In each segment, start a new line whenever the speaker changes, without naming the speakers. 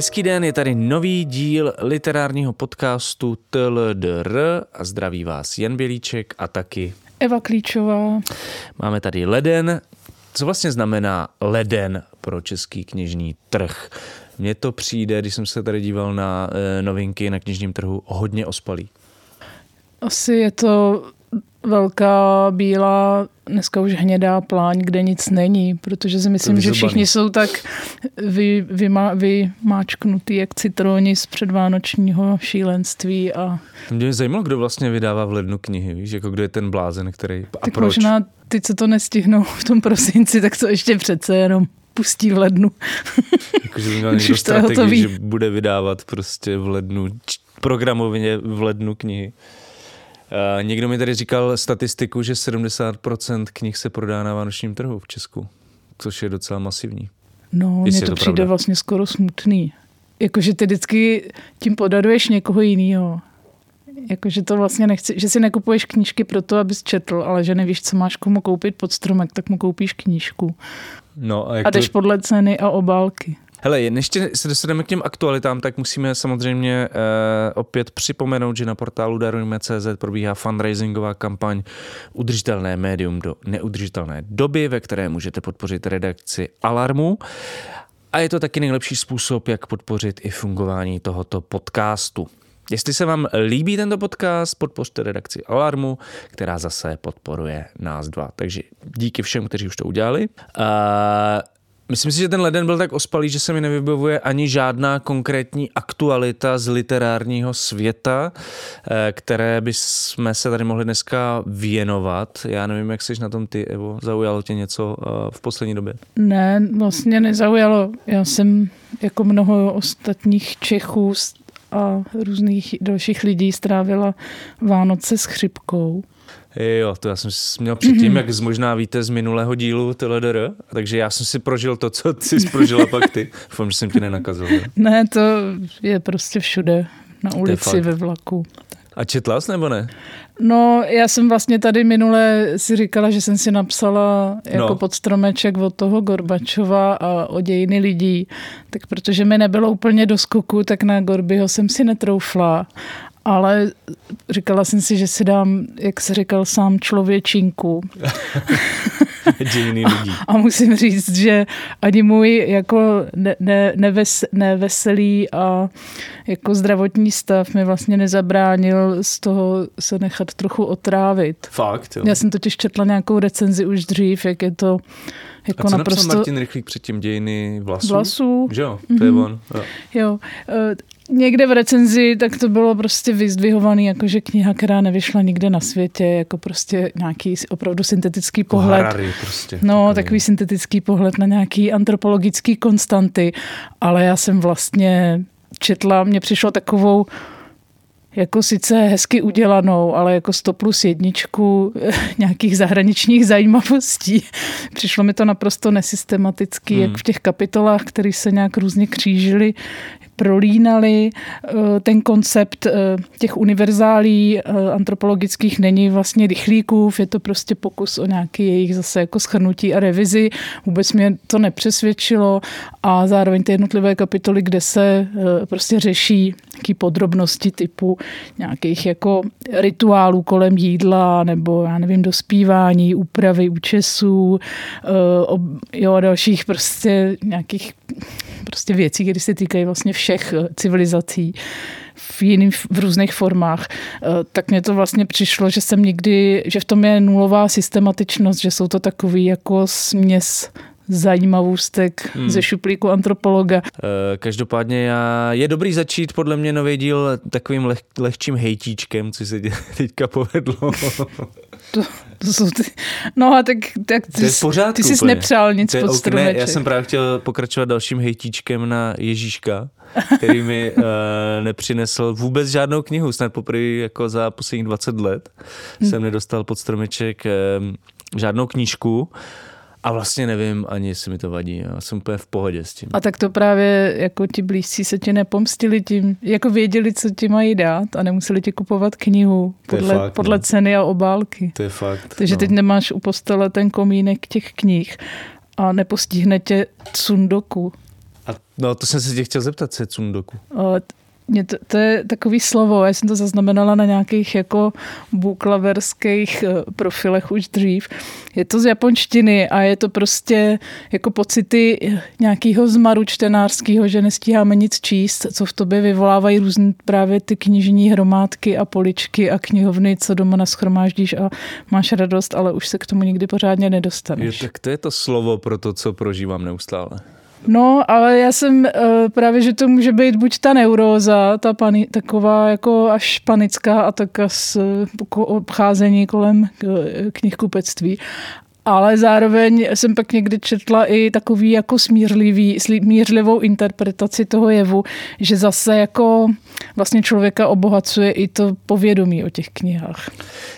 Hezký den, je tady nový díl literárního podcastu TLDR a zdraví vás Jan Bělíček a taky
Eva Klíčová.
Máme tady leden. Co vlastně znamená leden pro český knižní trh? Mně to přijde, když jsem se tady díval na e, novinky na knižním trhu, hodně ospalý.
Asi je to velká bílá, dneska už hnědá pláň, kde nic není, protože si myslím, že všichni jsou tak vy, vyma, vymáčknutý jak citroni z předvánočního šílenství. A...
Mě by zajímalo, kdo vlastně vydává v lednu knihy, víš, jako kdo je ten blázen, který... A
tak
proč?
možná ty, co to nestihnou v tom prosinci, tak to ještě přece jenom pustí v lednu.
Jako, že by měl někdo strategii, že bude vydávat prostě v lednu, programově v lednu knihy. Uh, někdo mi tady říkal statistiku, že 70% knih se prodá na vánočním trhu v Česku, což je docela masivní.
No, mně to, to přijde pravda. vlastně skoro smutný. Jakože ty vždycky tím podaruješ někoho jiného. Jakože to vlastně nechci, že si nekupuješ knížky pro to, abys četl, ale že nevíš, co máš komu koupit pod stromek, tak mu koupíš knížku.
No a, jak
a jdeš
to...
podle ceny a obálky.
Hele, ještě se dostaneme k těm aktualitám, tak musíme samozřejmě uh, opět připomenout, že na portálu darujme.cz probíhá fundraisingová kampaň Udržitelné médium do neudržitelné doby, ve které můžete podpořit redakci Alarmu. A je to taky nejlepší způsob, jak podpořit i fungování tohoto podcastu. Jestli se vám líbí tento podcast, podpořte redakci Alarmu, která zase podporuje nás dva. Takže díky všem, kteří už to udělali. Uh, Myslím si, že ten leden byl tak ospalý, že se mi nevybavuje ani žádná konkrétní aktualita z literárního světa, eh, které bychom se tady mohli dneska věnovat. Já nevím, jak jsi na tom ty, Evo. Zaujalo tě něco eh, v poslední době?
Ne, vlastně nezaujalo. Já jsem jako mnoho ostatních Čechů a různých dalších lidí strávila Vánoce s chřipkou.
Jo, to já jsem měl předtím, mm-hmm. jak možná víte z minulého dílu TLDR, takže já jsem si prožil to, co jsi prožila pak ty. Doufám, že jsem ti nenakazil. Ne?
ne, to je prostě všude, na ulici, ve vlaku.
A četla jsi nebo ne?
No, já jsem vlastně tady minule si říkala, že jsem si napsala jako no. pod stromeček od toho Gorbačova a o dějiny lidí. Tak protože mi nebylo úplně do skoku, tak na Gorbyho jsem si netroufla ale říkala jsem si, že si dám, jak se říkal sám, člověčinku.
Dějiny lidí.
A musím říct, že ani můj jako ne, ne, neves, neveselý a jako zdravotní stav mi vlastně nezabránil z toho se nechat trochu otrávit.
Fakt, jo.
Já jsem totiž četla nějakou recenzi už dřív, jak je to jako
a co
naprosto...
Martin Rychlík předtím dějiny vlasů?
Vlasů.
Že jo, to je mm-hmm. on. Jo.
jo. Někde v recenzi, tak to bylo prostě vyzdvihovaný, jakože kniha, která nevyšla nikde na světě, jako prostě nějaký opravdu syntetický jako pohled.
Harari prostě.
No, takový. takový syntetický pohled na nějaký antropologický konstanty, ale já jsem vlastně četla, mně přišlo takovou jako sice hezky udělanou, ale jako 100 plus jedničku nějakých zahraničních zajímavostí. Přišlo mi to naprosto nesystematicky, hmm. jak v těch kapitolách, které se nějak různě křížily, prolínali. Eh, ten koncept eh, těch univerzálí eh, antropologických není vlastně rychlíkův, je to prostě pokus o nějaký jejich zase jako schrnutí a revizi. Vůbec mě to nepřesvědčilo a zároveň ty jednotlivé kapitoly, kde se prostě řeší nějaké podrobnosti typu nějakých jako rituálů kolem jídla nebo já nevím, dospívání, úpravy účesů, jo, a dalších prostě nějakých prostě věcí, které se týkají vlastně všech eh, civilizací v jiných, v různých formách, eh, tak mně to vlastně přišlo, že jsem nikdy, že v tom je nulová systematičnost, že jsou to takový jako směs zajímavostek hmm. ze šuplíku antropologa.
Eh, každopádně já, je dobrý začít podle mě nový díl takovým leh, lehčím hejtíčkem, co se teďka povedlo.
to, to jsou ty... No a tak, tak ty,
pořádku,
ty jsi nepřál nic pod stromeček.
Ne, já jsem právě chtěl pokračovat dalším hejtíčkem na Ježíška, který mi uh, nepřinesl vůbec žádnou knihu. Snad poprvé jako za posledních 20 let hmm. jsem nedostal pod stromeček uh, žádnou knížku. A vlastně nevím ani, jestli mi to vadí. Já jsem úplně v pohodě s tím.
A tak to právě jako ti blízcí se ti nepomstili tím, jako věděli, co ti mají dát a nemuseli ti kupovat knihu podle, fakt, podle no. ceny a obálky.
To je fakt.
Takže no. teď nemáš u postele ten komínek těch knih a nepostihne tě Tsundoku.
A no, to jsem se tě chtěl zeptat, co je Tsundoku.
Mě to, to je takový slovo, já jsem to zaznamenala na nějakých jako buklaverských eh, profilech už dřív. Je to z japonštiny a je to prostě jako pocity nějakého zmaru čtenářského, že nestíháme nic číst, co v tobě vyvolávají různé právě ty knižní hromádky a poličky a knihovny, co doma naschromáždíš a máš radost, ale už se k tomu nikdy pořádně nedostaneš.
Je, tak to je to slovo pro to, co prožívám neustále.
No, ale já jsem uh, právě, že to může být buď ta neuróza, ta pani, taková jako až panická a tak s obcházení kolem eh, knihkupectví, ale zároveň jsem pak někdy četla i takový jako smířlivý, smířlivou interpretaci toho jevu, že zase jako vlastně člověka obohacuje i to povědomí o těch knihách.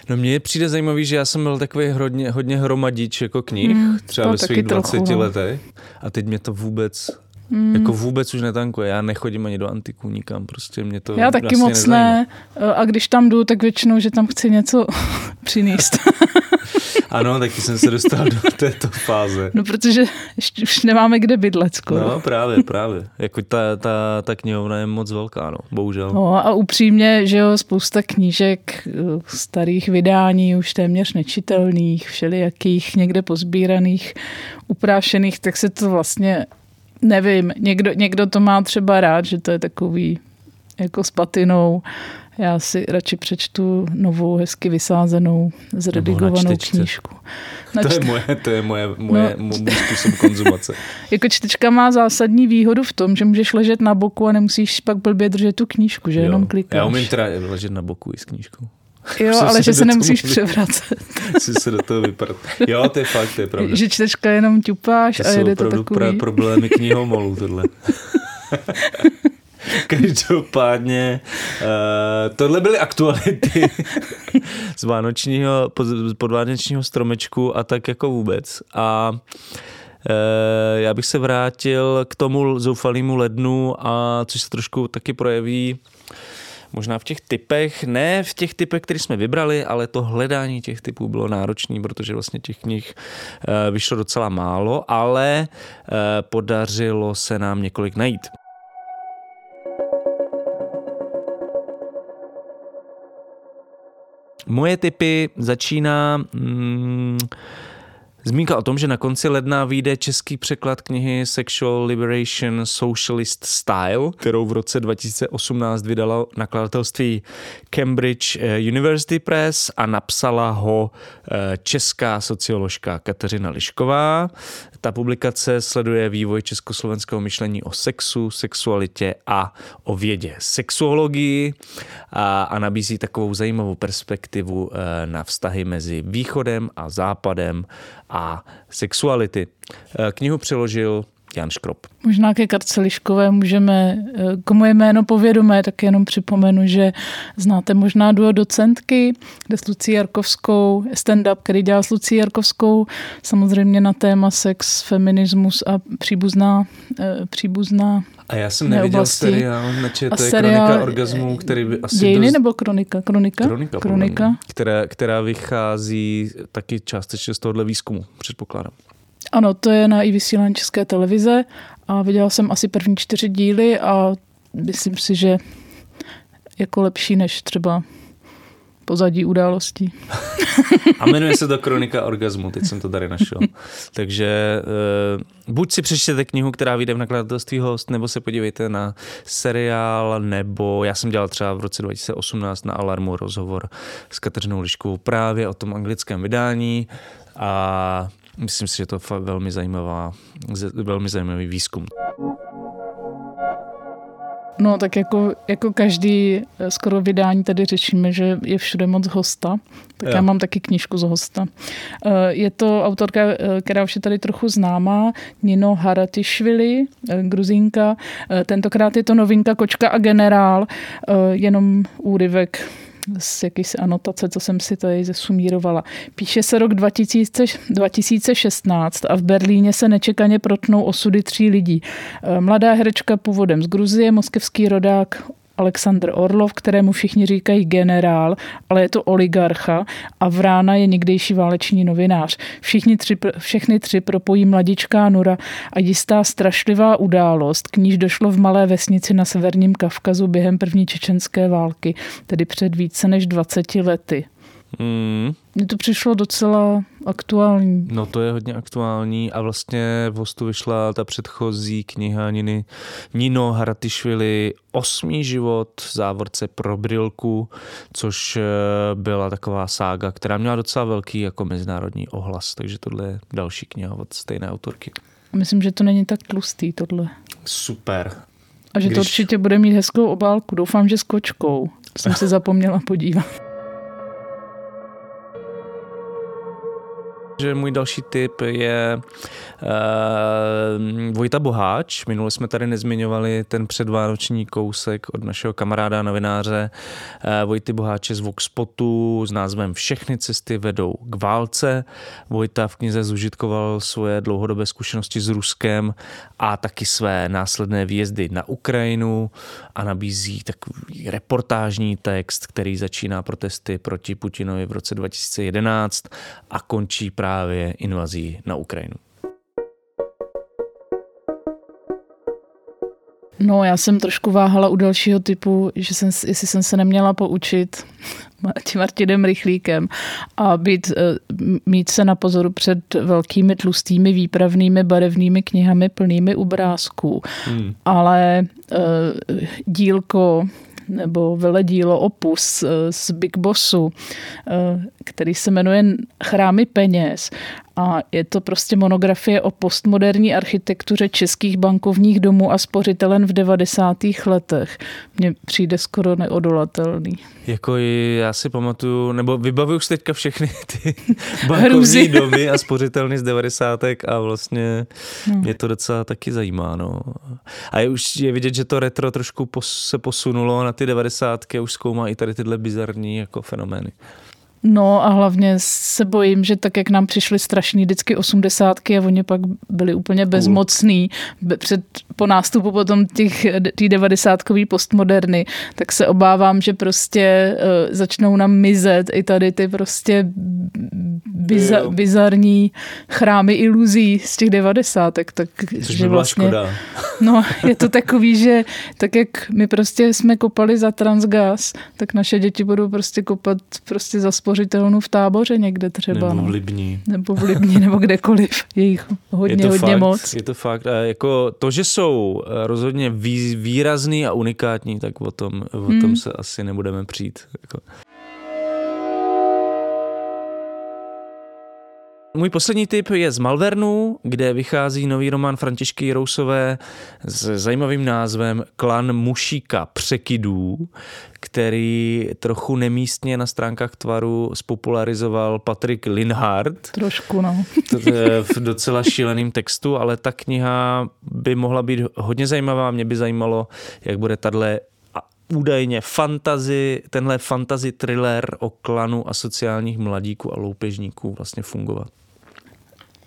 No mně přijde zajímavý, že já jsem byl takový hodně, hodně hromadič jako knih, hmm, třeba ve svých 20 trochu, no. letech a teď mě to vůbec Hmm. Jako vůbec už netankuje. Já nechodím ani do antiku nikam, prostě mě to
Já taky vlastně moc nezajímá. ne. A když tam jdu, tak většinou, že tam chci něco přinést.
ano, taky jsem se dostal do této fáze.
No, protože už nemáme kde bydlet skoro.
No, právě, právě. Jako ta, ta, ta knihovna je moc velká, no, bohužel.
No a upřímně, že jo, spousta knížek eh, starých vydání, už téměř nečitelných, všelijakých, někde pozbíraných, uprášených, tak se to vlastně nevím, někdo, někdo to má třeba rád, že to je takový jako s patinou. Já si radši přečtu novou, hezky vysázenou, zredigovanou knížku.
Na to, je moje, to je moje, moje, no, můj způsob konzumace.
jako čtečka má zásadní výhodu v tom, že můžeš ležet na boku a nemusíš pak blbě držet tu knížku, že jo, jenom klikáš.
Já umím teda ležet na boku i s knížkou.
Jo, ale že se nemusíš převracet.
Jsi se do toho vyprat. Jo, to je fakt, to je pravda.
Že čtečka jenom ťupáš to a jede to takový.
Pra, problémy knihomolů tohle. Každopádně, uh, tohle byly aktuality z vánočního, podvánočního stromečku a tak jako vůbec. A uh, já bych se vrátil k tomu zoufalému lednu, a což se trošku taky projeví možná v těch typech, ne v těch typech, které jsme vybrali, ale to hledání těch typů bylo náročné, protože vlastně těch knih eh, vyšlo docela málo, ale eh, podařilo se nám několik najít. Moje typy začíná hmm, Zmínka o tom, že na konci ledna vyjde český překlad knihy Sexual Liberation Socialist Style, kterou v roce 2018 vydalo nakladatelství Cambridge eh, University Press a napsala ho eh, česká socioložka Kateřina Lišková. Ta publikace sleduje vývoj československého myšlení o sexu, sexualitě a o vědě sexuologii a, a nabízí takovou zajímavou perspektivu eh, na vztahy mezi východem a západem a sexuality. Eh, knihu přeložil Jan Škrop.
Možná ke Karce Liškové můžeme, eh, komu je jméno povědomé, tak jenom připomenu, že znáte možná duo docentky, kde s Lucí Jarkovskou, stand-up, který dělá s Lucí Jarkovskou, samozřejmě na téma sex, feminismus a příbuzná, eh, příbuzná
a já jsem neviděl neoblasti. seriál, je seriál, kronika orgazmu, který by asi
Dějiny dost... nebo kronika? Kronika?
Kronika, kronika. Která, která vychází taky částečně z tohohle výzkumu, předpokládám.
Ano, to je na i vysílání České televize a viděla jsem asi první čtyři díly a myslím si, že jako lepší než třeba pozadí událostí.
A jmenuje se to Kronika orgazmu, teď jsem to tady našel. Takže uh, buď si přečtěte knihu, která vyjde v nakladatelství Host, nebo se podívejte na seriál, nebo já jsem dělal třeba v roce 2018 na Alarmu rozhovor s Kateřinou Liškovou právě o tom anglickém vydání a Myslím si, že to je velmi, zajímavá, velmi zajímavý výzkum.
No tak jako, jako každý eh, skoro vydání tady řešíme, že je všude moc hosta. Tak já, já mám taky knížku z hosta. Eh, je to autorka, eh, která už je tady trochu známá, Nino Haratišvili, gruzínka. Tentokrát je to novinka Kočka a generál, jenom úryvek z jakýsi anotace, co jsem si tady zesumírovala. Píše se rok 2000, 2016 a v Berlíně se nečekaně protnou osudy tří lidí. Eh, mladá herečka původem z Gruzie, moskevský rodák Alexandr Orlov, kterému všichni říkají generál, ale je to oligarcha a Vrána je někdejší váleční novinář. Všichni tři, všechny tři propojí mladičká Nura a jistá strašlivá událost, k níž došlo v malé vesnici na severním Kavkazu během první čečenské války, tedy před více než 20 lety.
Mm.
Mně to přišlo docela aktuální.
No to je hodně aktuální a vlastně v Hostu vyšla ta předchozí kniha Niny, Nino Haratišvili Osmý život závorce pro brilku, což eh, byla taková sága, která měla docela velký jako mezinárodní ohlas, takže tohle je další kniha od stejné autorky.
Myslím, že to není tak tlustý tohle.
Super.
A že Když... to určitě bude mít hezkou obálku. Doufám, že s kočkou. Jsem se zapomněla podívat.
Že můj další tip je uh, Vojta Boháč. Minule jsme tady nezmiňovali ten předvánoční kousek od našeho kamaráda novináře uh, Vojty Boháče z Voxpotu s názvem Všechny cesty vedou k válce. Vojta v knize zužitkoval svoje dlouhodobé zkušenosti s Ruskem a taky své následné výjezdy na Ukrajinu a nabízí takový reportážní text, který začíná protesty proti Putinovi v roce 2011 a končí právě invazí na Ukrajinu.
No, já jsem trošku váhala u dalšího typu, že jsem, jestli jsem se neměla poučit tím Martinem Rychlíkem a být, eh, mít se na pozoru před velkými tlustými výpravnými barevnými knihami plnými obrázků. Hmm. Ale uh, dílko nebo veledílo opus eh, z Big Bossu, který se jmenuje Chrámy peněz a je to prostě monografie o postmoderní architektuře českých bankovních domů a spořitelen v 90. letech. Mně přijde skoro neodolatelný.
Jako já si pamatuju, nebo vybavuju si teďka všechny ty bankovní domy a spořitelny z 90. a vlastně no. mě to docela taky zajímá. No. A je už je vidět, že to retro trošku pos, se posunulo na ty 90. a už zkoumá i tady tyhle bizarní jako fenomény.
No a hlavně se bojím, že tak, jak nám přišly strašný vždycky osmdesátky a oni pak byli úplně bezmocný před, po nástupu potom těch tý devadesátkový postmoderny, tak se obávám, že prostě uh, začnou nám mizet i tady ty prostě biza, bizarní chrámy iluzí z těch devadesátek. Tak,
Což že by vlastně, škoda.
No, je to takový, že tak jak my prostě jsme kopali za transgas, tak naše děti budou prostě kopat prostě za spořitelnu v táboře někde třeba.
Nebo v no. Libní.
No. Nebo v Libní, nebo kdekoliv. Je jich hodně, je to hodně
fakt,
moc.
Je to fakt. A jako to, že jsou eh, rozhodně výrazný a unikátní, tak o tom, o tom hmm. se asi nebudeme přijít. Jako. Můj poslední tip je z Malvernu, kde vychází nový román Františky Jirousové s zajímavým názvem Klan Mušíka překydů, který trochu nemístně na stránkách tvaru spopularizoval Patrik Linhardt.
Trošku, no.
v docela šíleným textu, ale ta kniha by mohla být hodně zajímavá. Mě by zajímalo, jak bude tahle údajně fantazy, tenhle fantazy thriller o klanu a sociálních mladíků a loupežníků vlastně fungovat.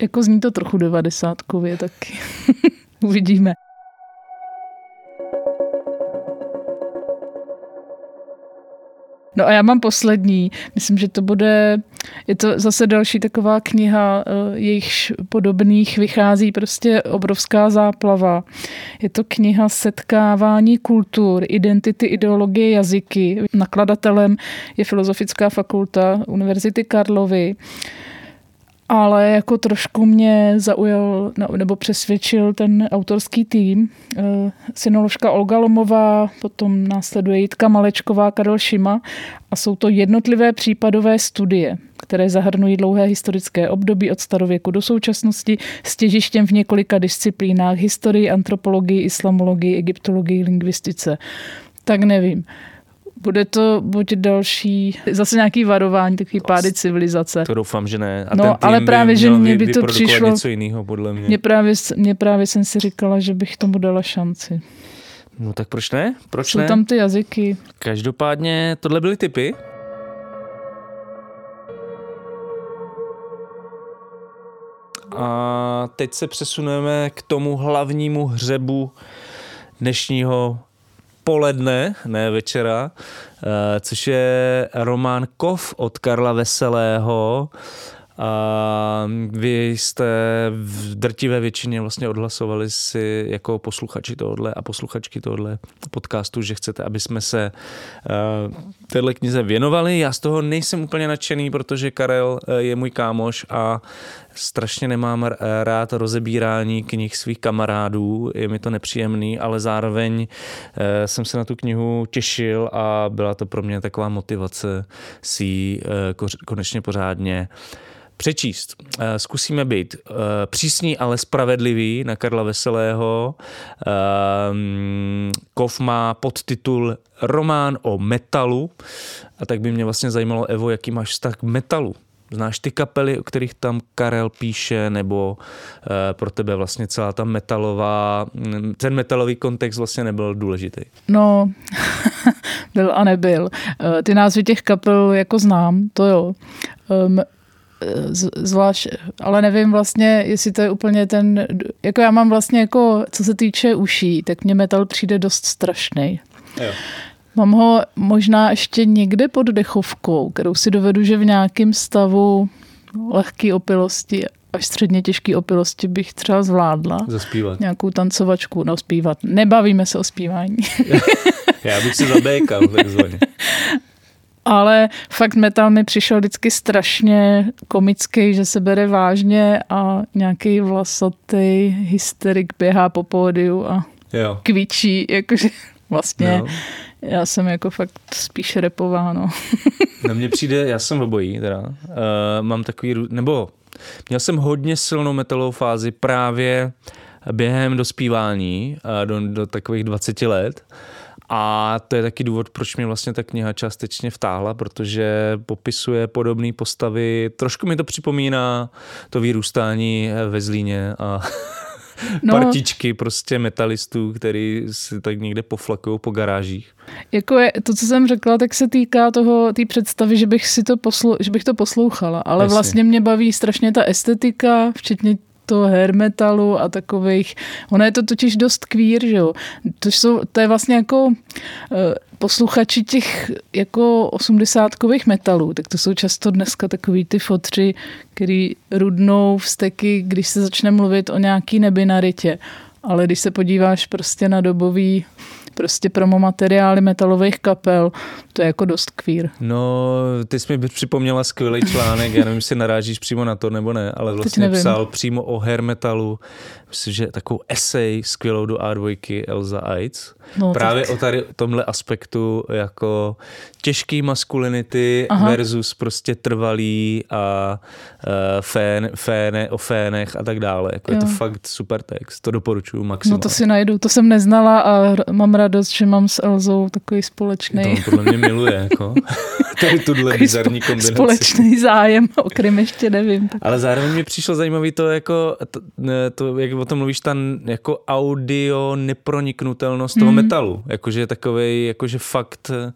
Jako zní to trochu devadesátkově taky. Uvidíme. No a já mám poslední. Myslím, že to bude, je to zase další taková kniha, eh, jejichž podobných vychází prostě obrovská záplava. Je to kniha Setkávání kultur, identity, ideologie, jazyky. Nakladatelem je Filozofická fakulta Univerzity Karlovy ale jako trošku mě zaujal nebo přesvědčil ten autorský tým. Eh, synoložka Olga Lomová, potom následuje Jitka Malečková, Karel Šima a jsou to jednotlivé případové studie, které zahrnují dlouhé historické období od starověku do současnosti s těžištěm v několika disciplínách historii, antropologii, islamologii, egyptologii, lingvistice. Tak nevím. Bude to buď další, zase nějaký varování, takový pády civilizace.
To doufám, že ne. A
no,
ten
ale právě, že mě by to přišlo...
něco jiného, podle mě.
Mě právě, mě právě jsem si říkala, že bych tomu dala šanci.
No tak proč ne? Proč
Jsou
ne?
tam ty jazyky.
Každopádně tohle byly typy. A teď se přesuneme k tomu hlavnímu hřebu dnešního poledne, ne večera, eh, což je román Kov od Karla Veselého. A vy jste v drtivé většině vlastně odhlasovali si jako posluchači tohle a posluchačky tohle podcastu, že chcete, aby jsme se uh, téhle knize věnovali. Já z toho nejsem úplně nadšený, protože Karel uh, je můj kámoš a strašně nemám rád rozebírání knih svých kamarádů, je mi to nepříjemný, ale zároveň uh, jsem se na tu knihu těšil a byla to pro mě taková motivace si ji uh, konečně pořádně přečíst. Eh, zkusíme být eh, přísní, ale spravedlivý na Karla Veselého. Ehm, Kov má podtitul Román o metalu a tak by mě vlastně zajímalo, Evo, jaký máš vztah k metalu? Znáš ty kapely, o kterých tam Karel píše, nebo pro tebe vlastně celá ta metalová, ten metalový kontext vlastně nebyl důležitý?
No, byl a nebyl. Ty názvy těch kapel jako znám, to jo. Um, zvlášť, ale nevím vlastně, jestli to je úplně ten, jako já mám vlastně jako, co se týče uší, tak mě metal přijde dost strašný. Mám ho možná ještě někde pod dechovkou, kterou si dovedu, že v nějakém stavu lehké opilosti až středně těžké opilosti bych třeba zvládla.
Zaspívat.
Nějakou tancovačku, no zpívat. Nebavíme se o zpívání.
Já bych se zabékal takzvaně
ale fakt metal mi přišel vždycky strašně komický, že se bere vážně a nějaký vlasatý hysterik běhá po pódiu a jo. kvičí, jakože vlastně jo. já jsem jako fakt spíš repová, no.
Na mně přijde, já jsem obojí teda, uh, mám takový, nebo měl jsem hodně silnou metalovou fázi právě během dospívání, uh, do, do takových 20 let, a to je taky důvod, proč mě vlastně ta kniha částečně vtáhla, protože popisuje podobné postavy. Trošku mi to připomíná to vyrůstání ve Zlíně a no, partičky prostě metalistů, který si tak někde poflakují po garážích.
Jako je, to, co jsem řekla, tak se týká toho, té představy, že bych si to, poslu, že bych to poslouchala, ale Jasně. vlastně mě baví strašně ta estetika, včetně toho hair metalu a takových, ono je to totiž dost queer, že jo. To, jsou, to je vlastně jako eh, posluchači těch jako osmdesátkových metalů, tak to jsou často dneska takový ty fotři, který rudnou vsteky, když se začne mluvit o nějaký nebinaritě. Ale když se podíváš prostě na dobový prostě promo materiály metalových kapel, to je jako dost queer.
No, ty jsi mi připomněla skvělý článek, já nevím, jestli narážíš přímo na to nebo ne, ale vlastně psal přímo o hair metalu, myslím, že takovou esej skvělou do A2 Elza Eitz. No, Právě tak. o tady tomhle aspektu jako těžký maskulinity Aha. versus prostě trvalý a uh, fén, féne, o fénech a tak dále. Jako je to fakt super text, to doporučuju maximálně.
No to si najdu, to jsem neznala a mám radost, že mám s Elzou takový společný.
To podle mě miluje, jako. tady tuhle bizarní kombinaci.
Společný zájem, o kterém ještě nevím.
Tak. Ale zároveň mi přišlo zajímavý to, jako, to, to, jak o tom mluvíš, ta jako audio neproniknutelnost toho mm. metalu. Jakože takovej, jakože fakt Ehm,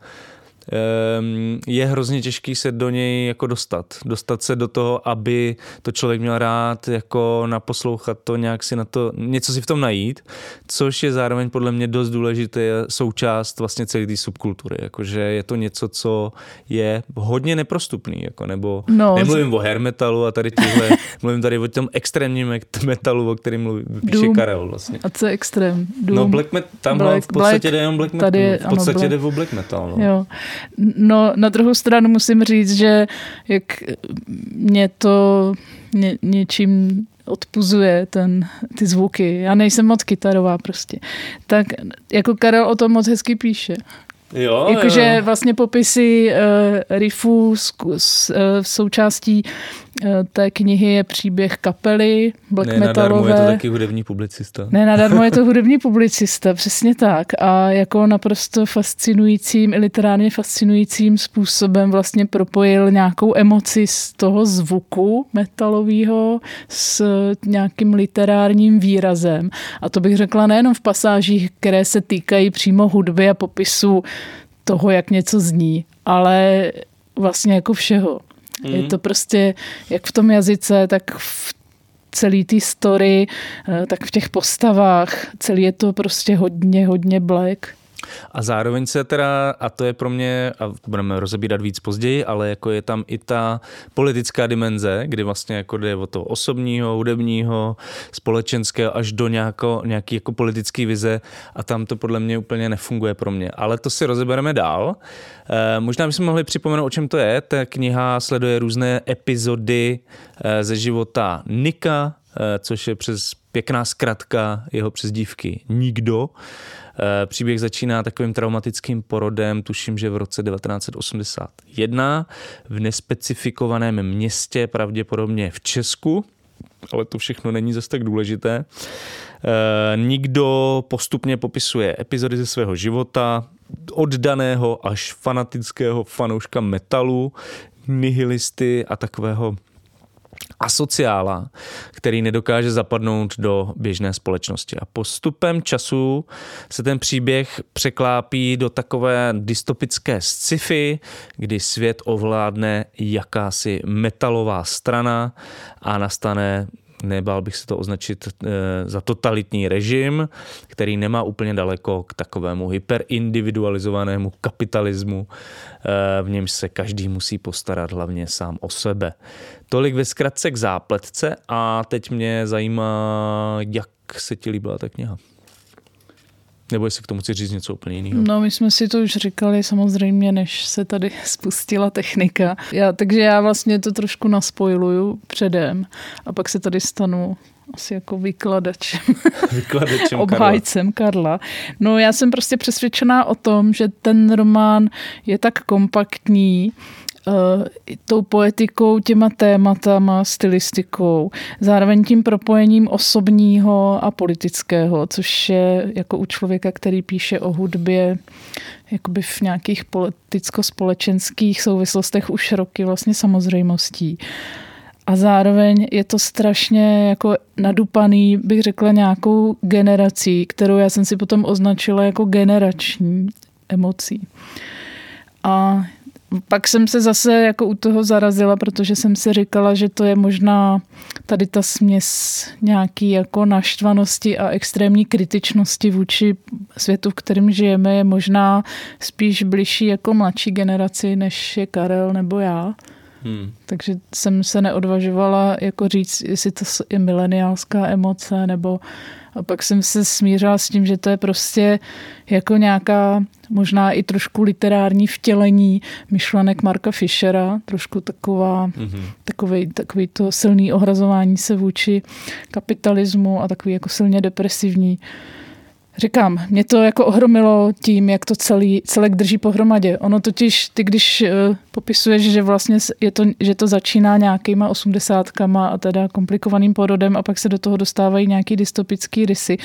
je hrozně těžký se do něj jako dostat. Dostat se do toho, aby to člověk měl rád, jako naposlouchat to, nějak si na to, něco si v tom najít, což je zároveň podle mě dost důležité součást vlastně celé té subkultury, jakože je to něco, co je hodně neprostupný, jako nebo no, nemluvím z... o hair metalu a tady tíhle, mluvím tady o tom extrémním metalu, o kterém mluví, píše Doom. Karel vlastně.
A co je extrém? Doom.
No black metal, tam black, v podstatě black, jde jenom black metal, tady, v podstatě ano, black. jde o black metal. No.
Jo. No na druhou stranu musím říct, že jak mě to ně, něčím odpuzuje ten, ty zvuky. Já nejsem moc kytarová prostě. Tak jako Karel o tom moc hezky píše.
Jo,
Jakože vlastně popisy uh, riffů s, s, uh, součástí té knihy je příběh kapely black ne, metalové.
je to taky hudební publicista.
Ne, nadarmo je to hudební publicista, přesně tak. A jako naprosto fascinujícím, literárně fascinujícím způsobem vlastně propojil nějakou emoci z toho zvuku metalového s nějakým literárním výrazem. A to bych řekla nejenom v pasážích, které se týkají přímo hudby a popisu toho, jak něco zní, ale vlastně jako všeho. Mm. Je to prostě jak v tom jazyce, tak v celý té story, eh, tak v těch postavách. Celý je to prostě hodně, hodně black.
A zároveň se teda, a to je pro mě, a budeme rozebírat víc později, ale jako je tam i ta politická dimenze, kdy vlastně jako jde o to osobního, hudebního, společenského až do nějako, nějaký jako politický vize a tam to podle mě úplně nefunguje pro mě. Ale to si rozebereme dál. E, možná bychom mohli připomenout, o čem to je. Ta kniha sleduje různé epizody e, ze života Nika, e, což je přes pěkná zkratka jeho přezdívky Nikdo. Eh, příběh začíná takovým traumatickým porodem, tuším, že v roce 1981 v nespecifikovaném městě, pravděpodobně v Česku, ale to všechno není zase tak důležité. Eh, nikdo postupně popisuje epizody ze svého života, oddaného až fanatického fanouška metalu, nihilisty a takového asociála, který nedokáže zapadnout do běžné společnosti. A postupem času se ten příběh překlápí do takové dystopické sci-fi, kdy svět ovládne jakási metalová strana a nastane nebál bych se to označit eh, za totalitní režim, který nemá úplně daleko k takovému hyperindividualizovanému kapitalismu, eh, v němž se každý musí postarat hlavně sám o sebe. Tolik ve zkratce k zápletce a teď mě zajímá, jak se ti líbila ta kniha. Nebo jestli k tomu chci říct něco úplně jiného.
No, my jsme si to už říkali samozřejmě, než se tady spustila technika. Já, takže já vlastně to trošku naspojiluju předem a pak se tady stanu asi jako vykladačem,
vykladačem
obhájcem Karla. Karla. No já jsem prostě přesvědčená o tom, že ten román je tak kompaktní, uh, tou poetikou, těma tématama, stylistikou, zároveň tím propojením osobního a politického, což je jako u člověka, který píše o hudbě jakoby v nějakých politicko-společenských souvislostech už roky vlastně samozřejmostí. A zároveň je to strašně jako nadupaný, bych řekla, nějakou generací, kterou já jsem si potom označila jako generační emocí. A pak jsem se zase jako u toho zarazila, protože jsem si říkala, že to je možná tady ta směs nějaký jako naštvanosti a extrémní kritičnosti vůči světu, v kterém žijeme, je možná spíš bližší jako mladší generaci, než je Karel nebo já. Hmm. Takže jsem se neodvažovala jako říct, jestli to je mileniálská emoce, nebo a pak jsem se smířila s tím, že to je prostě jako nějaká možná i trošku literární vtělení myšlenek Marka Fischera, trošku taková, mm-hmm. takový, takový to silný ohrazování se vůči kapitalismu a takový jako silně depresivní. Říkám, mě to jako ohromilo tím, jak to celý, celek drží pohromadě. Ono totiž, ty když uh, popisuješ, že vlastně je to, že to začíná nějakýma osmdesátkama a teda komplikovaným porodem a pak se do toho dostávají nějaký dystopický rysy.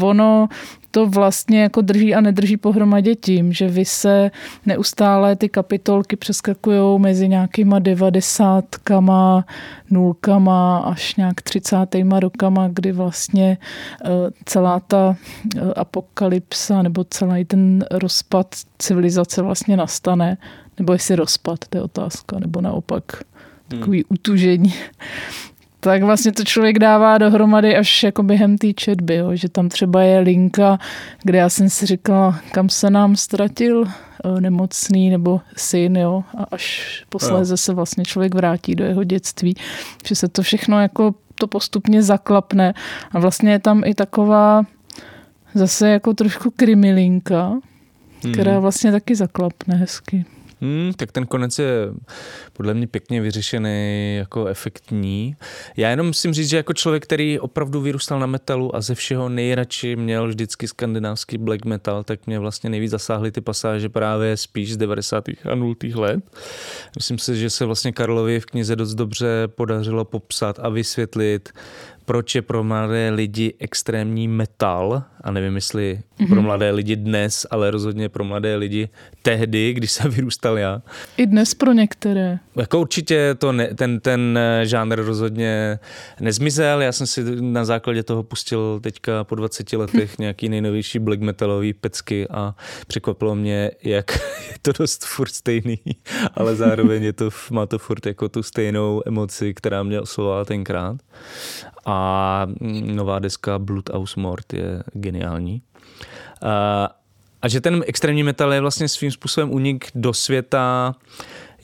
Ono to vlastně jako drží a nedrží pohromadě tím, že vy se neustále ty kapitolky přeskakují mezi nějakýma devadesátkama, nulkama až nějak třicátýma rokama, kdy vlastně eh, celá ta eh, apokalypsa nebo celý ten rozpad civilizace vlastně nastane. Nebo jestli rozpad, to je otázka, nebo naopak takový hmm. utužení tak vlastně to člověk dává dohromady až jako během té četby, jo, že tam třeba je linka, kde já jsem si říkala, kam se nám ztratil eh, nemocný nebo syn, jo, a až posléze se vlastně člověk vrátí do jeho dětství, že se to všechno jako to postupně zaklapne a vlastně je tam i taková zase jako trošku krimilinka, která hmm. vlastně taky zaklapne hezky.
Hmm, tak ten konec je podle mě pěkně vyřešený, jako efektní. Já jenom musím říct, že jako člověk, který opravdu vyrůstal na metalu a ze všeho nejradši měl vždycky skandinávský black metal, tak mě vlastně nejvíc zasáhly ty pasáže právě spíš z 90. a 0. let. Myslím si, že se vlastně Karlovi v knize dost dobře podařilo popsat a vysvětlit, proč je pro mladé lidi extrémní metal, a nevím, jestli mm-hmm. pro mladé lidi dnes, ale rozhodně pro mladé lidi tehdy, když jsem vyrůstal já.
I dnes pro některé.
Jako určitě to ne, ten, ten žánr rozhodně nezmizel. Já jsem si na základě toho pustil teďka po 20 letech nějaký nejnovější black metalový pecky a překvapilo mě, jak je to dost furt stejný, ale zároveň je to, má to furt jako tu stejnou emoci, která mě oslovala tenkrát. A nová deska Blood House Mort je geniální. a že ten extrémní metal je vlastně svým způsobem unik do světa,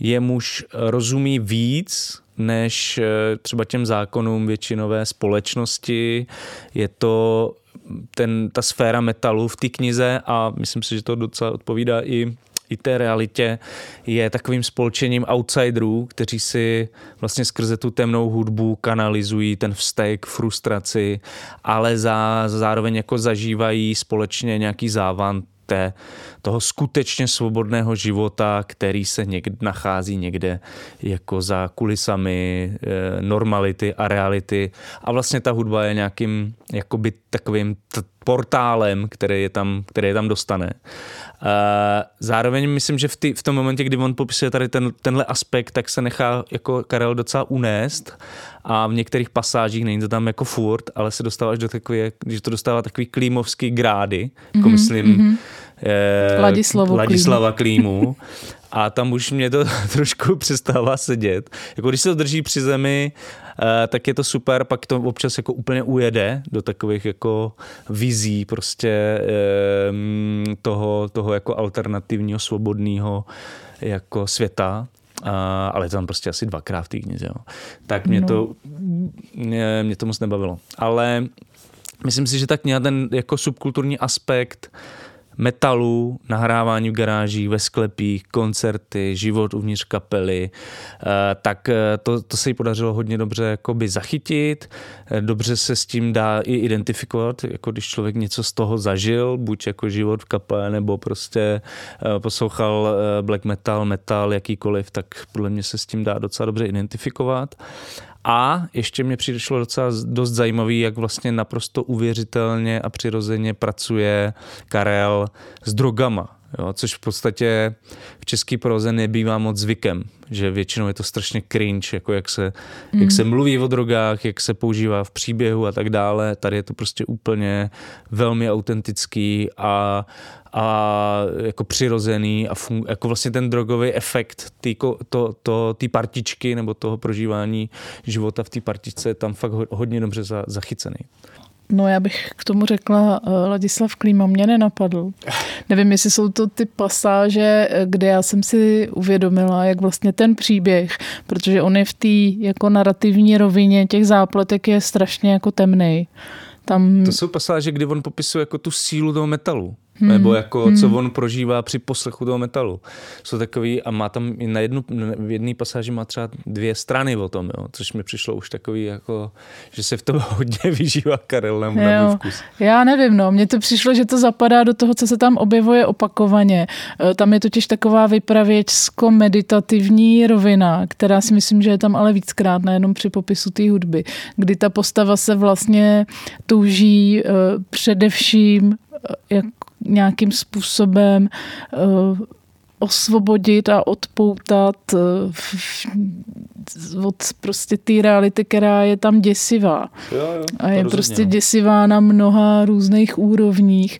jemuž rozumí víc než eh, třeba těm zákonům většinové společnosti. Je to ten, ta sféra metalu v té knize a myslím si, že to docela odpovídá i i té realitě je takovým spolčením outsiderů, kteří si vlastně skrze tu temnou hudbu kanalizují ten vztek, frustraci, ale za, zároveň jako zažívají společně nějaký závan té, toho skutečně svobodného života, který se někde nachází někde jako za kulisami e, normality a reality. A vlastně ta hudba je nějakým jakoby takovým t- portálem, který je tam, který je tam dostane. E, zároveň myslím, že v, ty, v tom momentě, kdy on popisuje tady ten, tenhle aspekt, tak se nechá jako Karel docela unést a v některých pasážích, není to tam jako furt, ale se dostáváš do takové, když to dostává takový klímovský grády, jako mm-hmm, myslím mm-hmm.
Eh, Ladislavu
Ladislava Klímu. A tam už mě to trošku přestává sedět. Jako když se to drží při zemi, eh, tak je to super, pak to občas jako úplně ujede do takových jako vizí prostě eh, toho, toho jako alternativního, svobodného jako světa. A, ale tam prostě asi dvakrát v knize. Jo. Tak mě, no. to, mě, mě to moc nebavilo. Ale myslím si, že ta kniha ten jako subkulturní aspekt metalu, nahrávání v garážích, ve sklepích, koncerty, život uvnitř kapely, eh, tak eh, to, to se jí podařilo hodně dobře jakoby zachytit, eh, dobře se s tím dá i identifikovat, jako když člověk něco z toho zažil, buď jako život v kapele, nebo prostě poslouchal black metal, metal, jakýkoliv, tak podle mě se s tím dá docela dobře identifikovat. A ještě mě přišlo docela dost zajímavý, jak vlastně naprosto uvěřitelně a přirozeně pracuje Karel s drogama. Jo, což v podstatě v české proze nebývá moc zvykem, že většinou je to strašně cringe, jako jak se, mm. jak se mluví o drogách, jak se používá v příběhu a tak dále. Tady je to prostě úplně velmi autentický a, a jako přirozený a fun, jako vlastně ten drogový efekt té to, to, partičky nebo toho prožívání života v té partičce je tam fakt hodně dobře za, zachycený.
No já bych k tomu řekla, uh, Ladislav Klíma mě nenapadl. Nevím, jestli jsou to ty pasáže, eh, kde já jsem si uvědomila, jak vlastně ten příběh, protože on je v té jako narrativní rovině těch zápletek je strašně jako temný. Tam...
To jsou pasáže, kdy on popisuje jako tu sílu toho metalu hmm. nebo jako hmm. co on prožívá při poslechu toho metalu. Jsou takový a má tam na jednu, v jedné pasáži má třeba dvě strany o tom, jo, což mi přišlo už takový jako, že se v tom hodně vyžívá Karel na, na můj vkus.
Já nevím, no, mně to přišlo, že to zapadá do toho, co se tam objevuje opakovaně. E, tam je totiž taková vypravěčsko-meditativní rovina, která si myslím, že je tam ale víckrát, nejenom při popisu té hudby, kdy ta postava se vlastně touží uh, především jak nějakým způsobem eh, osvobodit a odpoutat eh, od prostě té reality, která je tam děsivá.
Jo, jo,
a je prostě no. děsivá na mnoha různých úrovních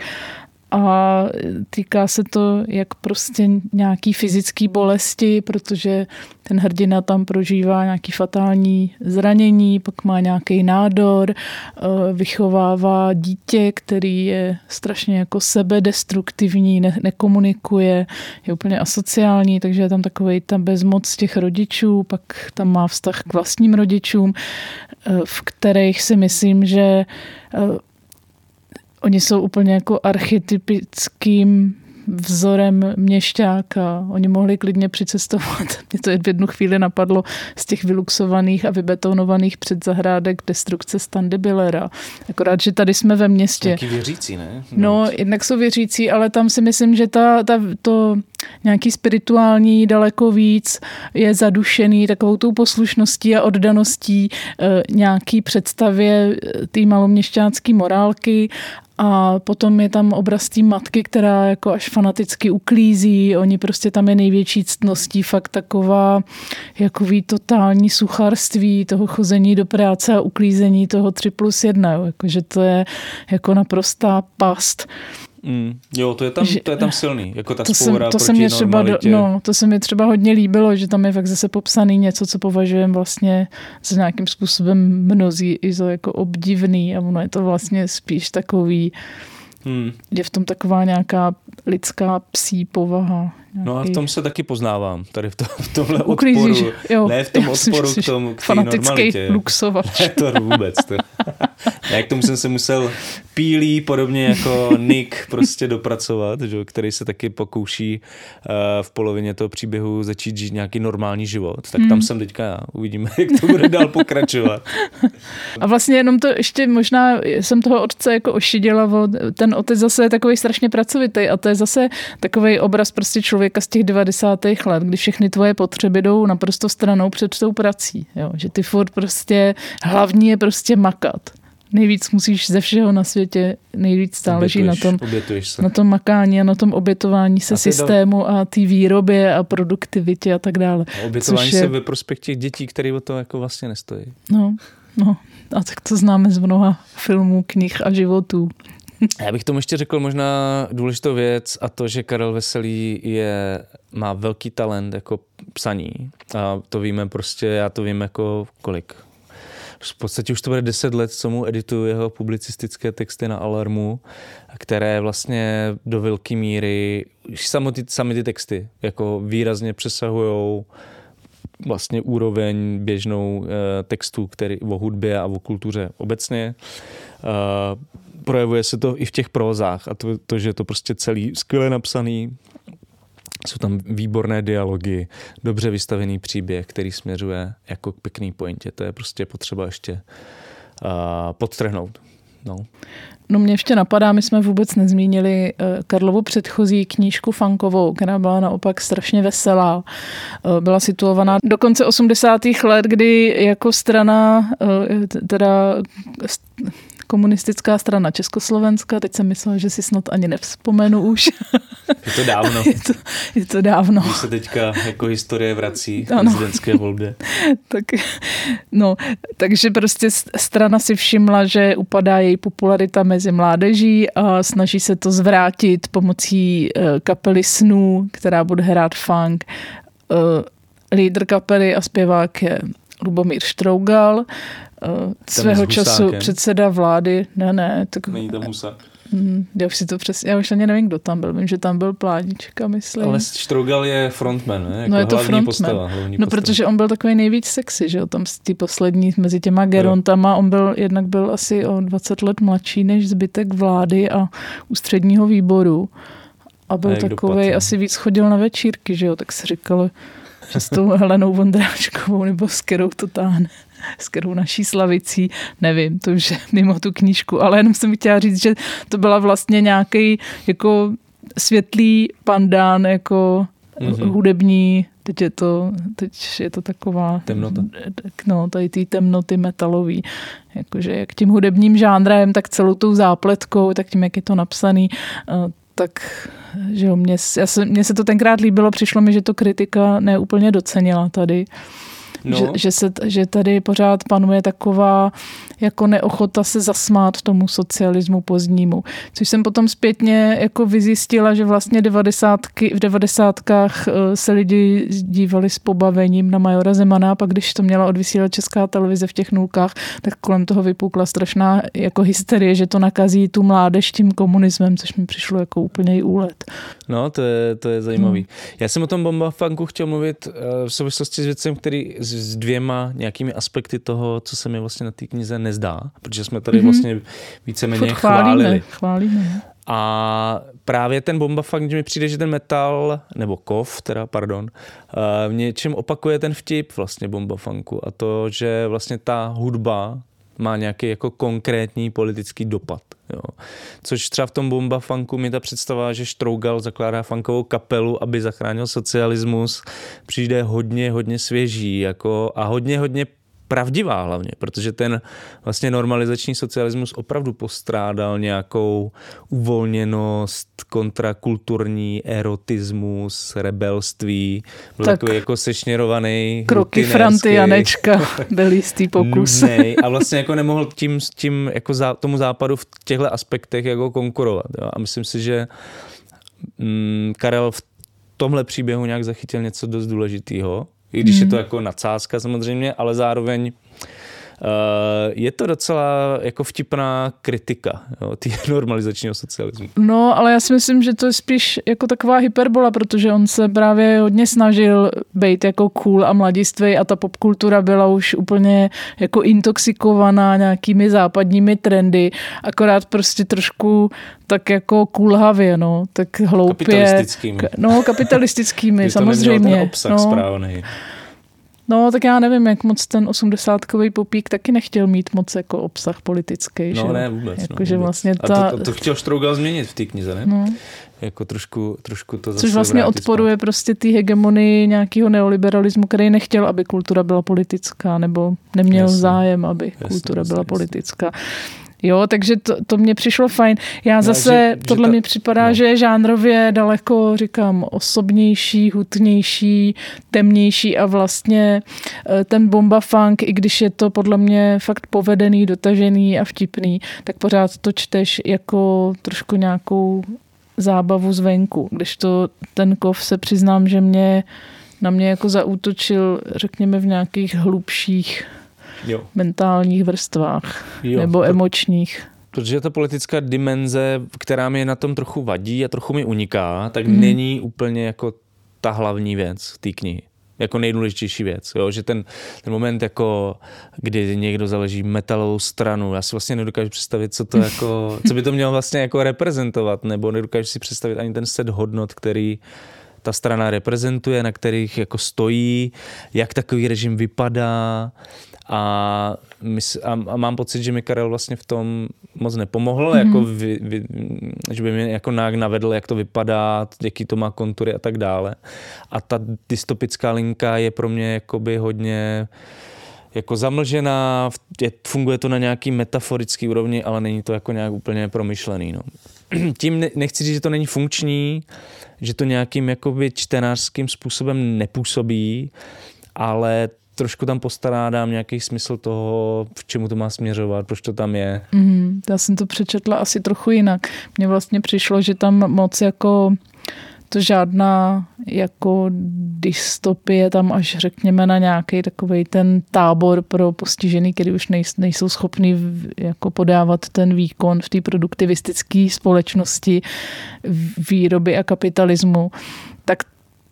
a týká se to jak prostě nějaký fyzický bolesti, protože ten hrdina tam prožívá nějaký fatální zranění, pak má nějaký nádor, eh, vychovává dítě, který je strašně jako sebedestruktivní, ne- nekomunikuje, je úplně asociální, takže je tam takový ta bezmoc těch rodičů, pak tam má vztah k vlastním rodičům, eh, v kterých si myslím, že eh, Oni jsou úplně jako archetypickým vzorem měšťáka. Oni mohli klidně přicestovat. Mě to v jednu chvíli napadlo z těch vyluxovaných a vybetonovaných předzahrádek destrukce Standy Billera. Akorát, že tady jsme ve městě.
Nějaký věřící, ne?
No, jednak jsou věřící, ale tam si myslím, že ta, ta, to nějaký spirituální daleko víc je zadušený takovou tou poslušností a oddaností e, nějaký představě eh, té maloměšťácké morálky a potom je tam obraz té matky, která jako až fanaticky uklízí. Oni prostě tam je největší ctností, fakt taková jakový totální sucharství toho chození do práce a uklízení toho 3 plus 1. Jakože to je jako naprostá past.
Mm, jo, to je tam, že, to je tam silný, jako ta to spoura
se, to se mě třeba do, no, to se mi třeba hodně líbilo, že tam je fakt zase popsaný něco, co považujeme vlastně za nějakým způsobem mnozí i za jako obdivný a ono je to vlastně spíš takový, Hmm. Je v tom taková nějaká lidská psí povaha.
No a v tom se taky poznávám, tady v, to, v tomhle
Uklízíš,
odporu.
jo.
ne v tom odporu
myslím,
k tomu, k té normalitě.
luxovač.
Ne, to vůbec. To. ne, k tomu jsem se musel pílí, podobně jako Nick, prostě dopracovat, že, který se taky pokouší uh, v polovině toho příběhu začít žít nějaký normální život. Tak
Hmm.
tam jsem teďka já. Uvidíme, jak to bude dál pokračovat.
A vlastně jenom to ještě možná jsem toho otce jako ošiděla, o- ten otec zase je takový strašně pracovitý a to je zase takový obraz prostě člověka z těch 90. let, kdy všechny tvoje potřeby jdou naprosto stranou před tou prací. Jo? Že ty furt prostě, hlavní je prostě makat. Nejvíc musíš ze všeho na světě, nejvíc záleží na tom, na tom makání a na tom obětování se
A ty do-
systému a té výrobě a produktivitě a tak dále.
A obětování
je-
se ve prospěch těch dětí, které o to jako vlastně nestojí.
No, no. A tak to známe z mnoha filmů, knih a životů.
Já bych tomu ještě řekl možná důležitou věc a to, že Karel Veselý je, má velký talent jako psaní. A to víme prostě, já to vím jako kolik. V podstatě už to bude 10 let, co mu edituju jeho publicistické texty na Alarmu, které vlastně do velké míry, už samo ty, sami ty texty, jako výrazně přesahují vlastně úroveň běžnou eh, textů který, o hudbě a o kultuře obecně. Eh, projevuje se to i v těch prózách a to, to, že je to prostě celý skvěle napsaný, jsou tam výborné dialogy, dobře vystavený příběh, který směřuje jako k pěkný pointě. To je prostě potřeba ještě uh, podtrhnout. No.
No mě ještě napadá, my jsme vůbec nezmínili eh, Karlovu předchozí knížku Fankovou, která byla naopak strašně veselá. Eh, Byla situovaná do konce 80. let, kdy jako strana, t- teda komunistická strana Československa, teď jsem myslela, že si snad ani nevzpomenu už,
Je to dávno,
je, to, je to dávno.
když se teďka jako historie vrací v prezidentské volbě.
tak, no, takže prostě strana si všimla, že upadá její popularita mezi mládeží a snaží se to zvrátit pomocí eh, kapely Snů, která bude hrát funk. Eh, Lídr kapely a zpěvák je Lubomír Štrougal, eh, svého času předseda vlády, ne, ne, tak
Není tam Husa.
hm, já už si to přesně, já už ani nevím, kdo tam byl, vím, že tam byl Plánička, myslím.
Ale Štrougal je frontman, ne? Jako
No je to
hlavní
frontman.
postava. Hlavní
No,
postava.
protože on byl takový nejvíc sexy, že jo, tam z té poslední, mezi těma gerontama, on byl, jednak byl asi o 20 let mladší než zbytek vlády a ústředního výboru. A byl
A
takový,
dopadl?
asi víc chodil na večírky, že jo, tak se říkalo, s tou Helenou Vondráčkovou nebo s kterou to táhne, s kterou naší slavicí, nevím, to už je mimo tu knížku, ale jenom jsem chtěla říct, že to byla vlastně nějaký jako světlý pandán, jako
Mhm.
mm-hmm. hudební, teď je to, teď je to taková...
Temnota.
Tak no, tady ty temnoty metalový. Jakože jak tím hudebním žánrem, tak celou tou zápletkou, tak tím, jak je to napsaný, eh, tak že jo, mně, s- já se, mně se to tenkrát líbilo, přišlo mi, že to kritika neúplně docenila tady.
No.
Že, že, se, že tady pořád panuje taková jako neochota se zasmát tomu socialismu pozdnímu. Což jsem potom zpětně jako vyzjistila, že vlastně devadesátky, v devadesátkách eh, se lidi dívali s pobavením na Majora Zemana a pak když to měla odvysílat česká televize v těch nulkách, tak kolem toho vypukla strašná jako hysterie, že to nakazí tu mládež tím komunismem, což mi přišlo jako úplný úlet.
No, to je, to je zajímavý.
Hmm.
Já jsem o tom Bomba Funku chtěl mluvit eh, v souvislosti s věcem, který s, s dvěma nějakými aspekty toho, co se mi vlastně na té knize nezdá, protože jsme tady
Mhm.
vlastně víceméně
chválíme,
chválili.
chválíme. no.
A právě ten Bomba Funk, že mi přijde, že ten metal, nebo kov, teda, pardon, eh, v něčem opakuje ten vtip vlastně Bomba Funku a to, že vlastně ta hudba má nějaký jako konkrétní politický dopad. Jo. Což třeba v tom Bomba Funku mi ta představa, že Štrougal zakládá funkovou kapelu, aby zachránil socialismus, přijde hodně, hodně svěží jako, a hodně, hodně pravdivá hlavně, protože ten vlastně normalizační socialismus opravdu postrádal nějakou uvolněnost, kontrakulturní erotismus, rebelství, byl
Tak
takový jako sešněrovaný,
Kroky Franty Janečka byl jistý pokus.
nudnej a vlastně jako nemohl tím, tím jako zá, tomu západu v těchto aspektech jako konkurovat. Jo? A myslím si, že mm, Karel v tomhle příběhu nějak zachytil něco dost důležitého, i když
Mhm.
je to jako nadsázka samozřejmě, ale zároveň je to docela jako vtipná kritika ty normalizačního socialismu.
No, ale já si myslím, že to je spíš jako taková hyperbola, protože on se právě hodně snažil být jako cool a mladistvý a ta popkultura byla už úplně jako intoxikovaná nějakými západními trendy, akorát prostě trošku tak jako kulhavě, no, tak hloupě.
Kapitalistickými.
No, kapitalistickými, samozřejmě.
Ten obsah
no.
správný.
No, tak já nevím, jak moc ten osmdesátkový popík taky nechtěl mít moc jako obsah politický.
No
že?
ne, vůbec.
Jako,
no,
že
vůbec.
vlastně
ta... A to, to, to chtěl Štrougal změnit v té knize, ne?
No.
Jako trošku, trošku to zase
Což vlastně odporuje zpátky. prostě té hegemonii nějakého neoliberalismu, který nechtěl, aby kultura byla politická, nebo neměl jasně. zájem, aby jasně, kultura jasně, byla jasně. politická. Jo, takže to, to mně přišlo fajn. Já no, zase, že, tohle že ta, mi připadá, no. že je žánrově daleko, říkám, osobnější, hutnější, temnější a vlastně eh, ten bomba funk, i když je to podle mě fakt povedený, dotažený a vtipný, tak pořád to čteš jako trošku nějakou zábavu zvenku. Když to ten kov se přiznám, že mě na mě jako zaútočil, řekněme, v nějakých hlubších jo. mentálních vrstvách jo. nebo emočních.
Protože ta politická dimenze, která mi na tom trochu vadí a trochu mi uniká, tak hmm. není úplně jako ta hlavní věc té knihy jako nejdůležitější věc, jo? že ten, ten moment, jako, kdy někdo založí metalovou stranu, já si vlastně nedokážu představit, co to jako, co by to mělo vlastně jako reprezentovat, nebo nedokážu si představit ani ten set hodnot, který ta strana reprezentuje, na kterých jako stojí, jak takový režim vypadá, a, mys, a, a mám pocit, že mi Karel vlastně v tom moc nepomohl, mm-hmm. jako vy, vy, že by mě jako nějak navedl, jak to vypadá, jaký to má kontury a tak dále. A ta dystopická linka je pro mě jakoby hodně jako zamlžená, je, funguje to na nějaký metaforický úrovni, ale není to jako nějak úplně promyšlený. No. Tím nechci říct, že to není funkční, že to nějakým jakoby čtenářským způsobem nepůsobí, ale trošku tam postarádám nějaký smysl toho, v čemu to má směřovat, proč to tam je.
Mm, já jsem to přečetla asi trochu jinak. Mně vlastně přišlo, že tam moc jako to žádná jako dystopie tam až řekněme na nějaký takový ten tábor pro postižený, který už nejsou schopni jako podávat ten výkon v té produktivistické společnosti výroby a kapitalismu,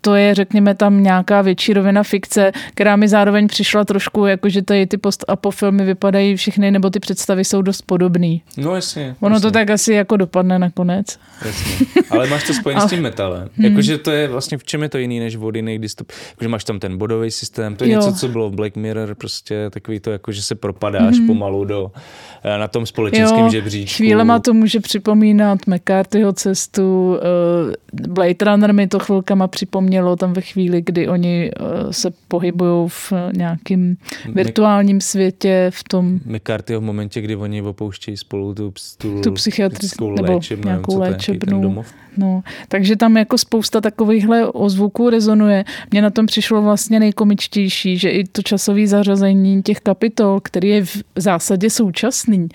to je, řekněme, tam nějaká větší rovina fikce, která mi zároveň přišla trošku, jako že tady ty post-apo filmy vypadají všechny, nebo ty představy jsou dost podobný.
No jasně.
Ono
jasně.
to tak asi jako dopadne nakonec.
Jasně. Ale máš to spojené s tím metalem. Hmm. Jakože to je vlastně, v čem je to jiný než od jiných dystop. Jakože máš tam ten bodový systém, to je jo. něco, co bylo v Black Mirror, prostě takový to, jako že se propadáš hmm. pomalu do, eh, na tom společenském žebříčku.
Chvílema to může připomínat McCarthyho cestu, eh, Blade Runner mi to chvilkama připomněl mělo tam ve chvíli, kdy oni eh, se pohybují v nějakém virtuálním světě, v tom...
McCarthy v momentě, kdy oni opouštějí spolu tu,
tu, tu psychiatrickou nebo léčebnu, nějakou léčebnu. No, takže tam jako spousta takovýchhle ozvuků rezonuje. Mně na tom přišlo vlastně nejkomičtější, že i to časové zařazení těch kapitol, který je v zásadě současný,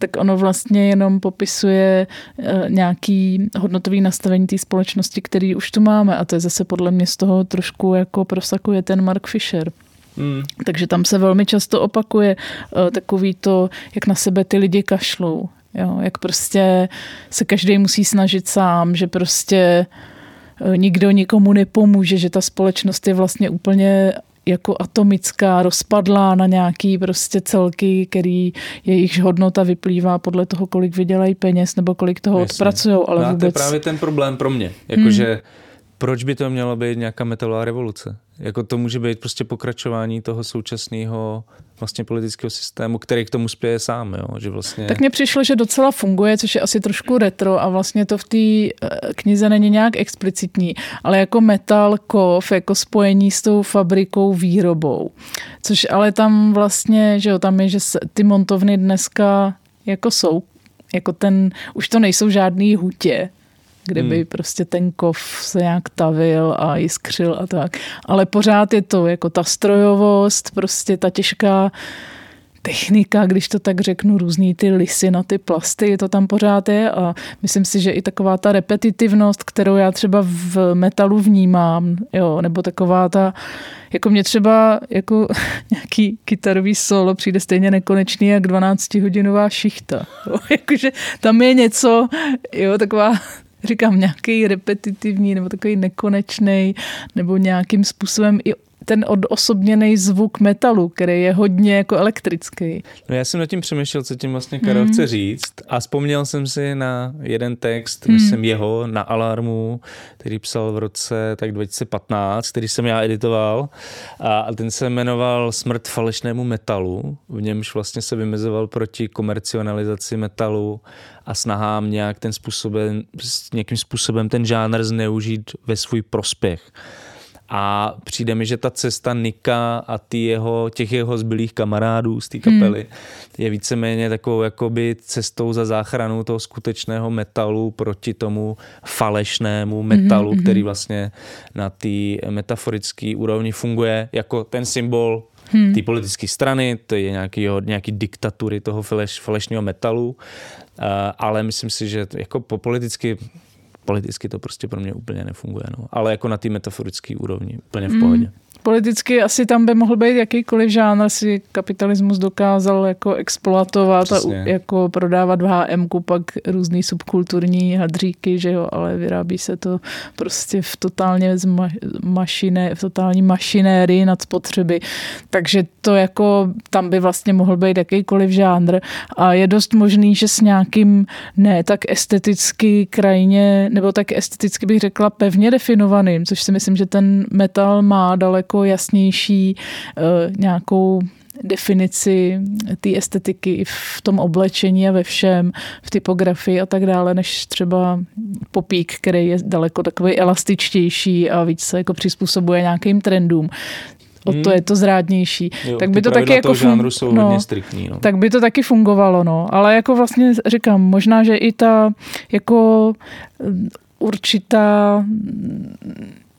tak ono vlastně jenom popisuje eh, nějaký hodnotový nastavení té společnosti, který už tu máme a to je zase podle mě z toho trošku jako prosakuje ten Mark Fisher. Mm. Takže tam se velmi často opakuje eh, takový to, jak na sebe ty lidi kašlou. Jo, jak prostě se každý musí snažit sám, že prostě eh, nikdo nikomu nepomůže, že ta společnost je vlastně úplně jako atomická, rozpadlá na nějaký prostě celky, který jejichž hodnota vyplývá podle toho, kolik vydělají peněz nebo kolik toho odpracují. Ale no vůbec...
to je právě ten problém pro mě. Jakože hmm. Proč by to mělo být nějaká metalová revoluce? Jako to může být prostě pokračování toho současného vlastně politického systému, který k tomu spěje sám. Jo? Že vlastně...
Tak mně přišlo, že docela funguje, což je asi trošku retro a vlastně to v té eh, knize není nějak explicitní, ale jako metal, kov, jako spojení s tou fabrikou, výrobou. Což ale tam vlastně, že jo, tam je, že ty montovny dneska jako jsou jako ten, už to nejsou žádný hutě, kde by hmm. prostě ten kov se nějak tavil a jiskřil a tak. Ale pořád je to jako ta strojovost, prostě ta těžká technika, když to tak řeknu, různý ty lisy na ty plasty, to tam pořád je a myslím si, že i taková ta repetitivnost, kterou já třeba v metalu vnímám, jo, nebo taková ta, jako mě třeba jako nějaký kytarový solo přijde stejně nekonečný jak 12-hodinová šichta. Jo, jakože tam je něco, jo, taková říkám, nějaký repetitivní nebo takový nekonečný, nebo nějakým způsobem i ten odosobněný zvuk metalu, který je hodně jako elektrický.
No já jsem nad tím přemýšlel, co tím vlastně Karel mm. chce říct a vzpomněl jsem si na jeden text, mm. myslím jeho, na Alarmu, který psal v roce tak 2015, který jsem já editoval a ten se jmenoval Smrt falešnému metalu, v němž vlastně se vymezoval proti komercionalizaci metalu a snahám nějak ten způsobem, nějakým způsobem ten žánr zneužít ve svůj prospěch. A přijde mi, že ta cesta Nika a ty jeho, těch jeho zbylých kamarádů z té kapely hmm. je víceméně takovou jakoby cestou za záchranu toho skutečného metalu proti tomu falešnému metalu, hmm. který vlastně na té metaforické úrovni funguje jako ten symbol hmm. té politické strany, to je nějaký, nějaký diktatury toho faleš, falešného metalu, uh, ale myslím si, že jako po politicky politicky to prostě pro mě úplně nefunguje. No. Ale jako na té metaforické úrovni, úplně v pohodě. Mm.
Politicky asi tam by mohl být jakýkoliv žánr, si kapitalismus dokázal jako exploatovat Přesně. a jako prodávat v HM pak různý subkulturní hadříky, že jo, ale vyrábí se to prostě v totálně ma- mašiné, v totální mašinérii nad spotřeby. Takže to jako tam by vlastně mohl být jakýkoliv žánr a je dost možný, že s nějakým ne tak esteticky krajně, nebo tak esteticky bych řekla pevně definovaným, což si myslím, že ten metal má daleko daleko jasnější eh, nějakou definici té estetiky v tom oblečení a ve všem, v typografii a tak dále, než třeba popík, který je daleko takový elastičtější a víc se jako přizpůsobuje nějakým trendům. O to hmm. je to zrádnější.
Jo, tak by to taky jako fun... jsou no, hodně striktní, no.
Tak by to taky fungovalo, no. Ale jako vlastně říkám, možná, že i ta jako určitá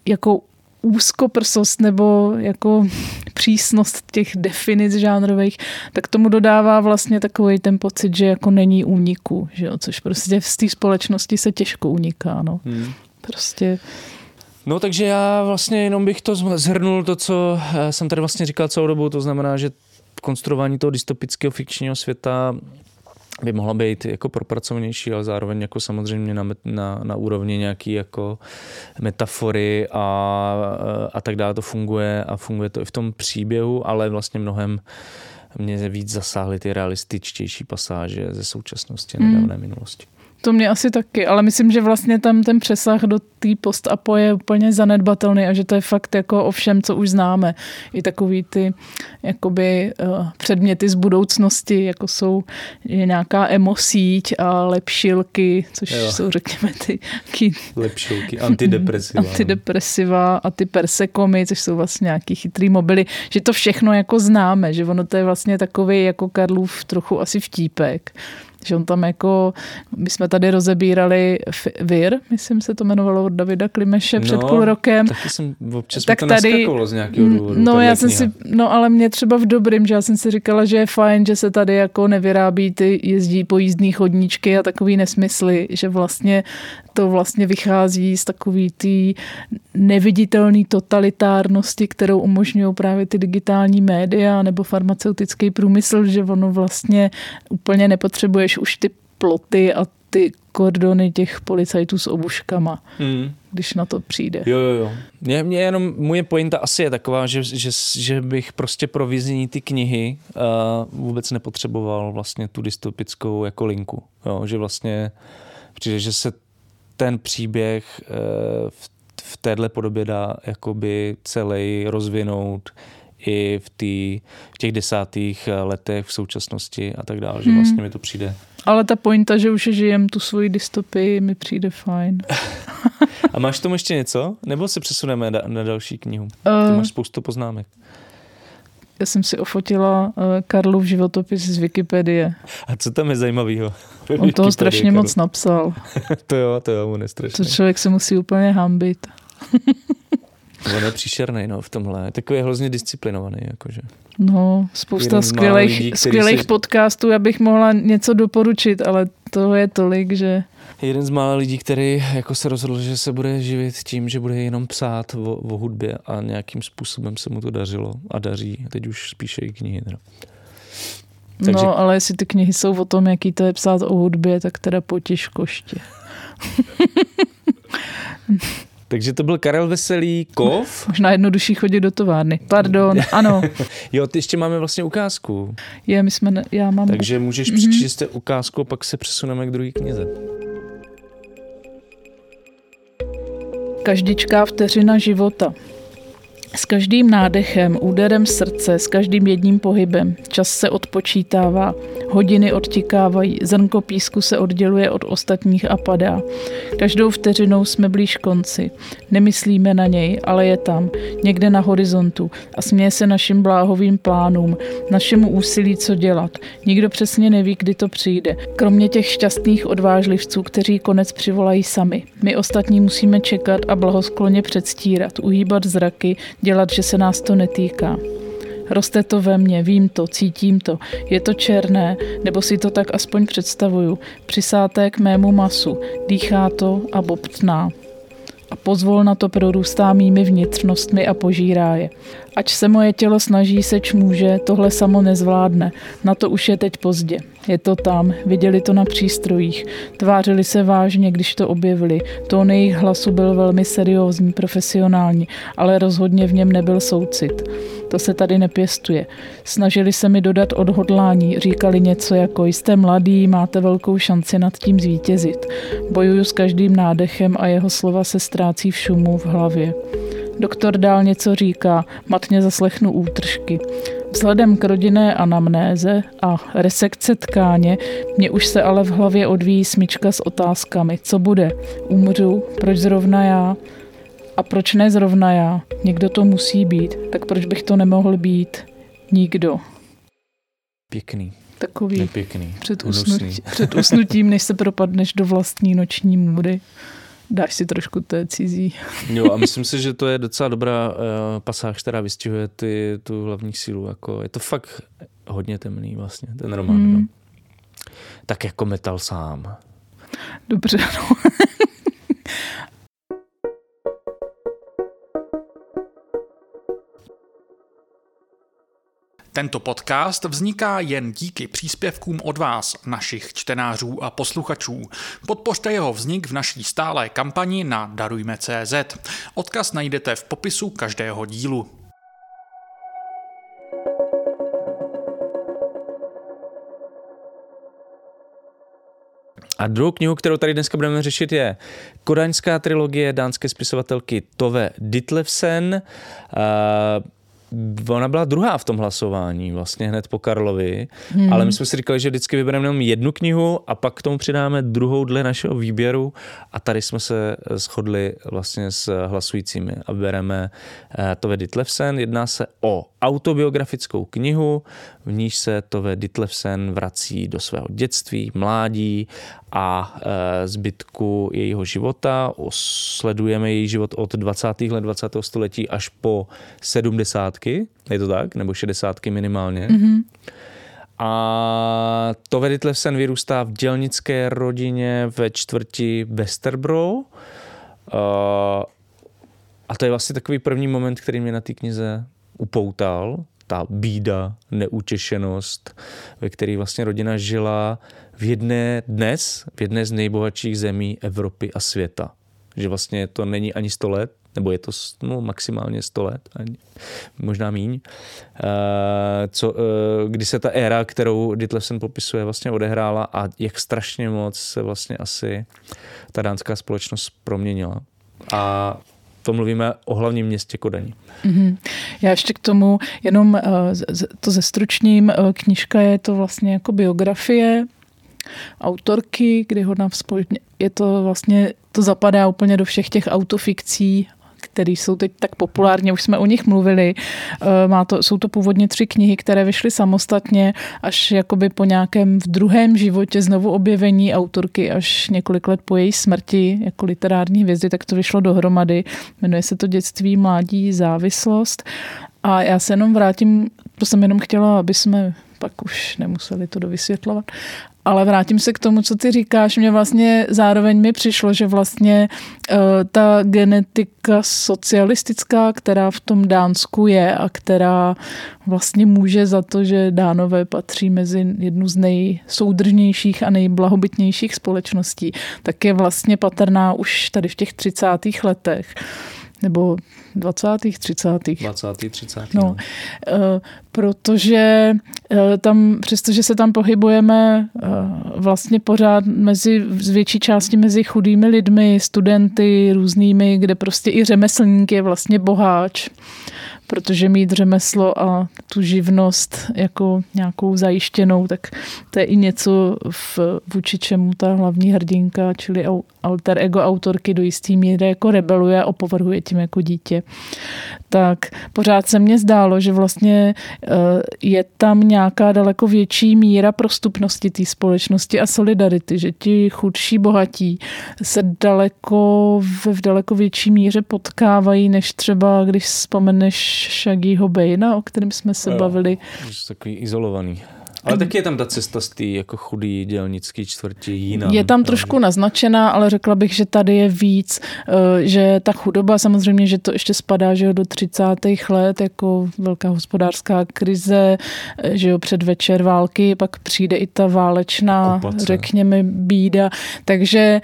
jako úzkoprsost nebo jako přísnost těch definic žánrových, tak tomu dodává vlastně takový ten pocit, že jako není úniku, že jo? což prostě v té společnosti se těžko uniká. No. Hmm. Prostě
No takže já vlastně jenom bych to zhrnul to, co eh, jsem tady vlastně říkal celou dobu, to znamená, že konstruování toho dystopického fikčního světa by mohla být jako propracovanější, ale zároveň jako samozřejmě na, na, na úrovni nějaký jako metafory a, a tak dále to funguje a funguje to i v tom příběhu, ale vlastně mnohem mě víc zasáhly ty realističtější pasáže ze současnosti a nedávné hmm. minulosti.
To mě asi taky, ale myslím, že vlastně tam ten přesah do té post-apo je úplně zanedbatelný a že to je fakt jako o všem, co už známe. I takový ty jakoby uh, předměty z budoucnosti, jako jsou nějaká emosíť a lepšilky, což jo. jsou řekněme ty...
ty lepšilky, antidepresiva.
antidepresiva a ty persekomy, což jsou vlastně nějaký chytrý mobily, že to všechno jako známe, že ono to je vlastně takový jako Karlův trochu asi vtípek že on tam jako, my jsme tady rozebírali Vir, myslím se to jmenovalo od Davida Klimeše no, před půl rokem.
taky jsem občas tak to tady, z nějakého důvodu.
No, já jsem si, no ale mě třeba v dobrým, že já jsem si říkala, že je fajn, že se tady jako nevyrábí ty jezdí po jízdní chodníčky a takový nesmysly, že vlastně to vlastně vychází z takový té neviditelné totalitárnosti, kterou umožňují právě ty digitální média nebo farmaceutický průmysl, že ono vlastně úplně nepotřebuješ už ty ploty a ty kordony těch policajtů s obuškama, hmm. když na to přijde.
Jo, jo, jo. Mě, mě jenom, moje pointa asi je taková, že, že, že bych prostě pro vyznění ty knihy uh, vůbec nepotřeboval vlastně tu dystopickou jako linku. Jo, že vlastně přijde, že se ten příběh eh, v, v téhle podobě dá jakoby celý rozvinout i v, tý, v těch desátých letech v současnosti a tak dále, hmm. že vlastně mi to přijde.
Ale ta pointa, že už žijem tu svoji dystopii, mi přijde fajn.
a máš tomu ještě něco? Nebo se přesuneme na, na další knihu? Ty uh, máš spoustu poznámek.
Já jsem si ofotila uh, Karlův životopis z Wikipedie.
A co tam je zajímavého?
On toho strašně Karlu. moc napsal.
to jo, to jo, on je strašně.
To člověk se musí úplně hambit.
On je příšerný no, v tomhle. Takový je hrozně disciplinovaný. Jakože.
No, spousta skvělých, lidí, skvělých si... podcastů, abych mohla něco doporučit, ale toho je tolik, že...
Jeden z mála lidí, který jako se rozhodl, že se bude živit tím, že bude jenom psát o, o hudbě a nějakým způsobem se mu to dařilo a daří. Teď už spíše i knihy. No.
Takže... No, ale jestli ty knihy jsou o tom, jaký to je psát o hudbě, tak teda potěž koště.
Takže to byl Karel Veselý Kov.
Možná jednodušší chodit do továrny. Pardon, ano.
jo, ty ještě máme vlastně ukázku.
Je, my jsme, ne, já mám...
Takže můžeš mm-hmm. přečíst ukázku, pak se přesuneme k druhé knize.
Každičká vteřina života. S každým nádechem, úderem srdce, s každým jedním pohybem. Čas se odpočítává, hodiny odtikávají, zrnko písku se odděluje od ostatních a padá. Každou vteřinou jsme blíž konci. Nemyslíme na něj, ale je tam, někde na horizontu a směje se našim bláhovým plánům, našemu úsilí, co dělat. Nikdo přesně neví, kdy to přijde. Kromě těch šťastných odvážlivců, kteří konec přivolají sami. My ostatní musíme čekat a blahoskloně předstírat, uhýbat zraky, dělat, že se nás to netýká. Roste to ve mně, vím to, cítím to. Je to černé, nebo si to tak aspoň představuju. Přisáté k mému masu, dýchá to a bobtná. A pozvolna to prorůstá mými vnitřnostmi a požírá je. Ať se moje tělo snaží, seč může, tohle samo nezvládne. Na to už je teď pozdě. Je to tam, viděli to na přístrojích. Tvářili se vážně, když to objevili. Tón jejich hlasu byl velmi seriózní, profesionální, ale rozhodně v něm nebyl soucit. To se tady nepěstuje. Snažili se mi dodat odhodlání, říkali něco jako jste mladý, máte velkou šanci nad tím zvítězit. Bojuju s každým nádechem a jeho slova se ztrácí v šumu v hlavě. Doktor dál něco říká, matně zaslechnu útržky. Vzhledem k rodinné anamnéze a resekce tkáně mě už se ale v hlavě odvíjí smyčka s otázkami. Co bude? Umřu? Proč zrovna já? A proč ne zrovna já? Někdo to musí být. Tak proč bych to nemohl být? Nikdo.
Pěkný.
Takový
Nepěkný.
Před, usnutí, před usnutím, než se propadneš do vlastní noční můdy dáš si trošku té cizí.
Jo a myslím si, že to je docela dobrá uh, pasáž, která vystihuje ty, tu hlavní sílu. Jako, je to fakt hodně temný vlastně, ten román. Hmm. No. Tak jako metal sám.
Dobře, no.
Tento podcast vzniká jen díky příspěvkům od vás, našich čtenářů a posluchačů. Podpořte jeho vznik v naší stálé kampani na Darujme.cz. Odkaz najdete v popisu každého dílu.
A druhou knihu, kterou tady dneska budeme řešit, je Kodaňská trilogie dánské spisovatelky Tove Ditlevsen. Uh, ona byla druhá v tom hlasování, vlastně hned po Karlovi, hmm. ale my jsme si říkali, že vždycky vybereme jenom jednu knihu a pak k tomu přidáme druhou dle našeho výběru a tady jsme se shodli vlastně s hlasujícími a vybereme eh, Tove Ditlevsen. Jedná se o autobiografickou knihu, v níž se Tove Ditlevsen vrací do svého dětství, mládí a e, zbytku jejího života. Sledujeme její život od 20. let 20. století až po 70. Je to tak? Nebo 60. minimálně. Mm-hmm. A Tove Ditlevsen vyrůstá v dělnické rodině ve čtvrti Westerbro. E, a to je vlastně takový první moment, který mě na té knize upoutal, ta bída, neutěšenost, ve které vlastně rodina žila v jedné dnes, v jedné z nejbohatších zemí Evropy a světa. Že vlastně to není ani 100 let, nebo je to no, maximálně 100 let, ani, možná míň, uh, co, uh, kdy se ta éra, kterou Ditlevsen popisuje, vlastně odehrála a jak strašně moc se vlastně asi ta dánská společnost proměnila. A to mluvíme o hlavním městě Kodani. Mm-hmm.
Já ještě k tomu jenom uh, to zestručním. Uh, knižka je to vlastně jako biografie autorky, kdy ho společně, je to vlastně, to zapadá úplně do všech těch autofikcí, které jsou teď tak populární, už jsme o nich mluvili. Eh, má to, jsou to původně tři knihy, které vyšly samostatně až jakoby po nějakém v druhém životě znovu objevení autorky až několik let po její smrti jako literární hvězdy, tak to vyšlo dohromady. Jmenuje se to Dětství, mládí, závislost. A já se jenom vrátím, to jsem jenom chtěla, aby jsme pak už nemuseli to dovysvětlovat. Ale vrátím se k tomu, co ty říkáš. Mě vlastně zároveň mi přišlo, že vlastně uh, ta genetika socialistická, která v tom Dánsku je a která vlastně může za to, že Dánové patří mezi jednu z nejsoudržnějších a nejblahobytnějších společností, tak je vlastně patrná už tady v těch 30. letech nebo 20. 30.
20. 30.
No, no. protože eh, tam, přestože se tam pohybujeme eh, vlastně pořád mezi, z větší části mezi chudými lidmi, studenty různými, kde prostě i řemeslník je vlastně boháč, protože mít řemeslo a tu živnost jako nějakou zajištěnou, tak to je i něco v, vůči čemu ta hlavní hrdinka, čili alter ego autorky do jistý míry jako rebeluje a opovrhuje tím jako dítě. Tak pořád se mně zdálo, že vlastně eh, je tam nějaká daleko větší míra prostupnosti té společnosti a solidarity, že ti chudší bohatí se daleko v daleko větší míře potkávají, než třeba když vzpomeneš Shaggyho Bejna, o kterém jsme se jo, bavili.
Takový izolovaný. Ale taky je tam ta cesta z té jako chudý dělnický čtvrti jiná.
Je tam trošku naznačená, ale řekla bych, že tady je víc, eh, že ta chudoba samozřejmě, že to ještě spadá že jo, do 30. let, jako velká hospodářská krize, eh, že jo, předvečer války, pak přijde i ta válečná, Okupace. řekněme, bída. Takže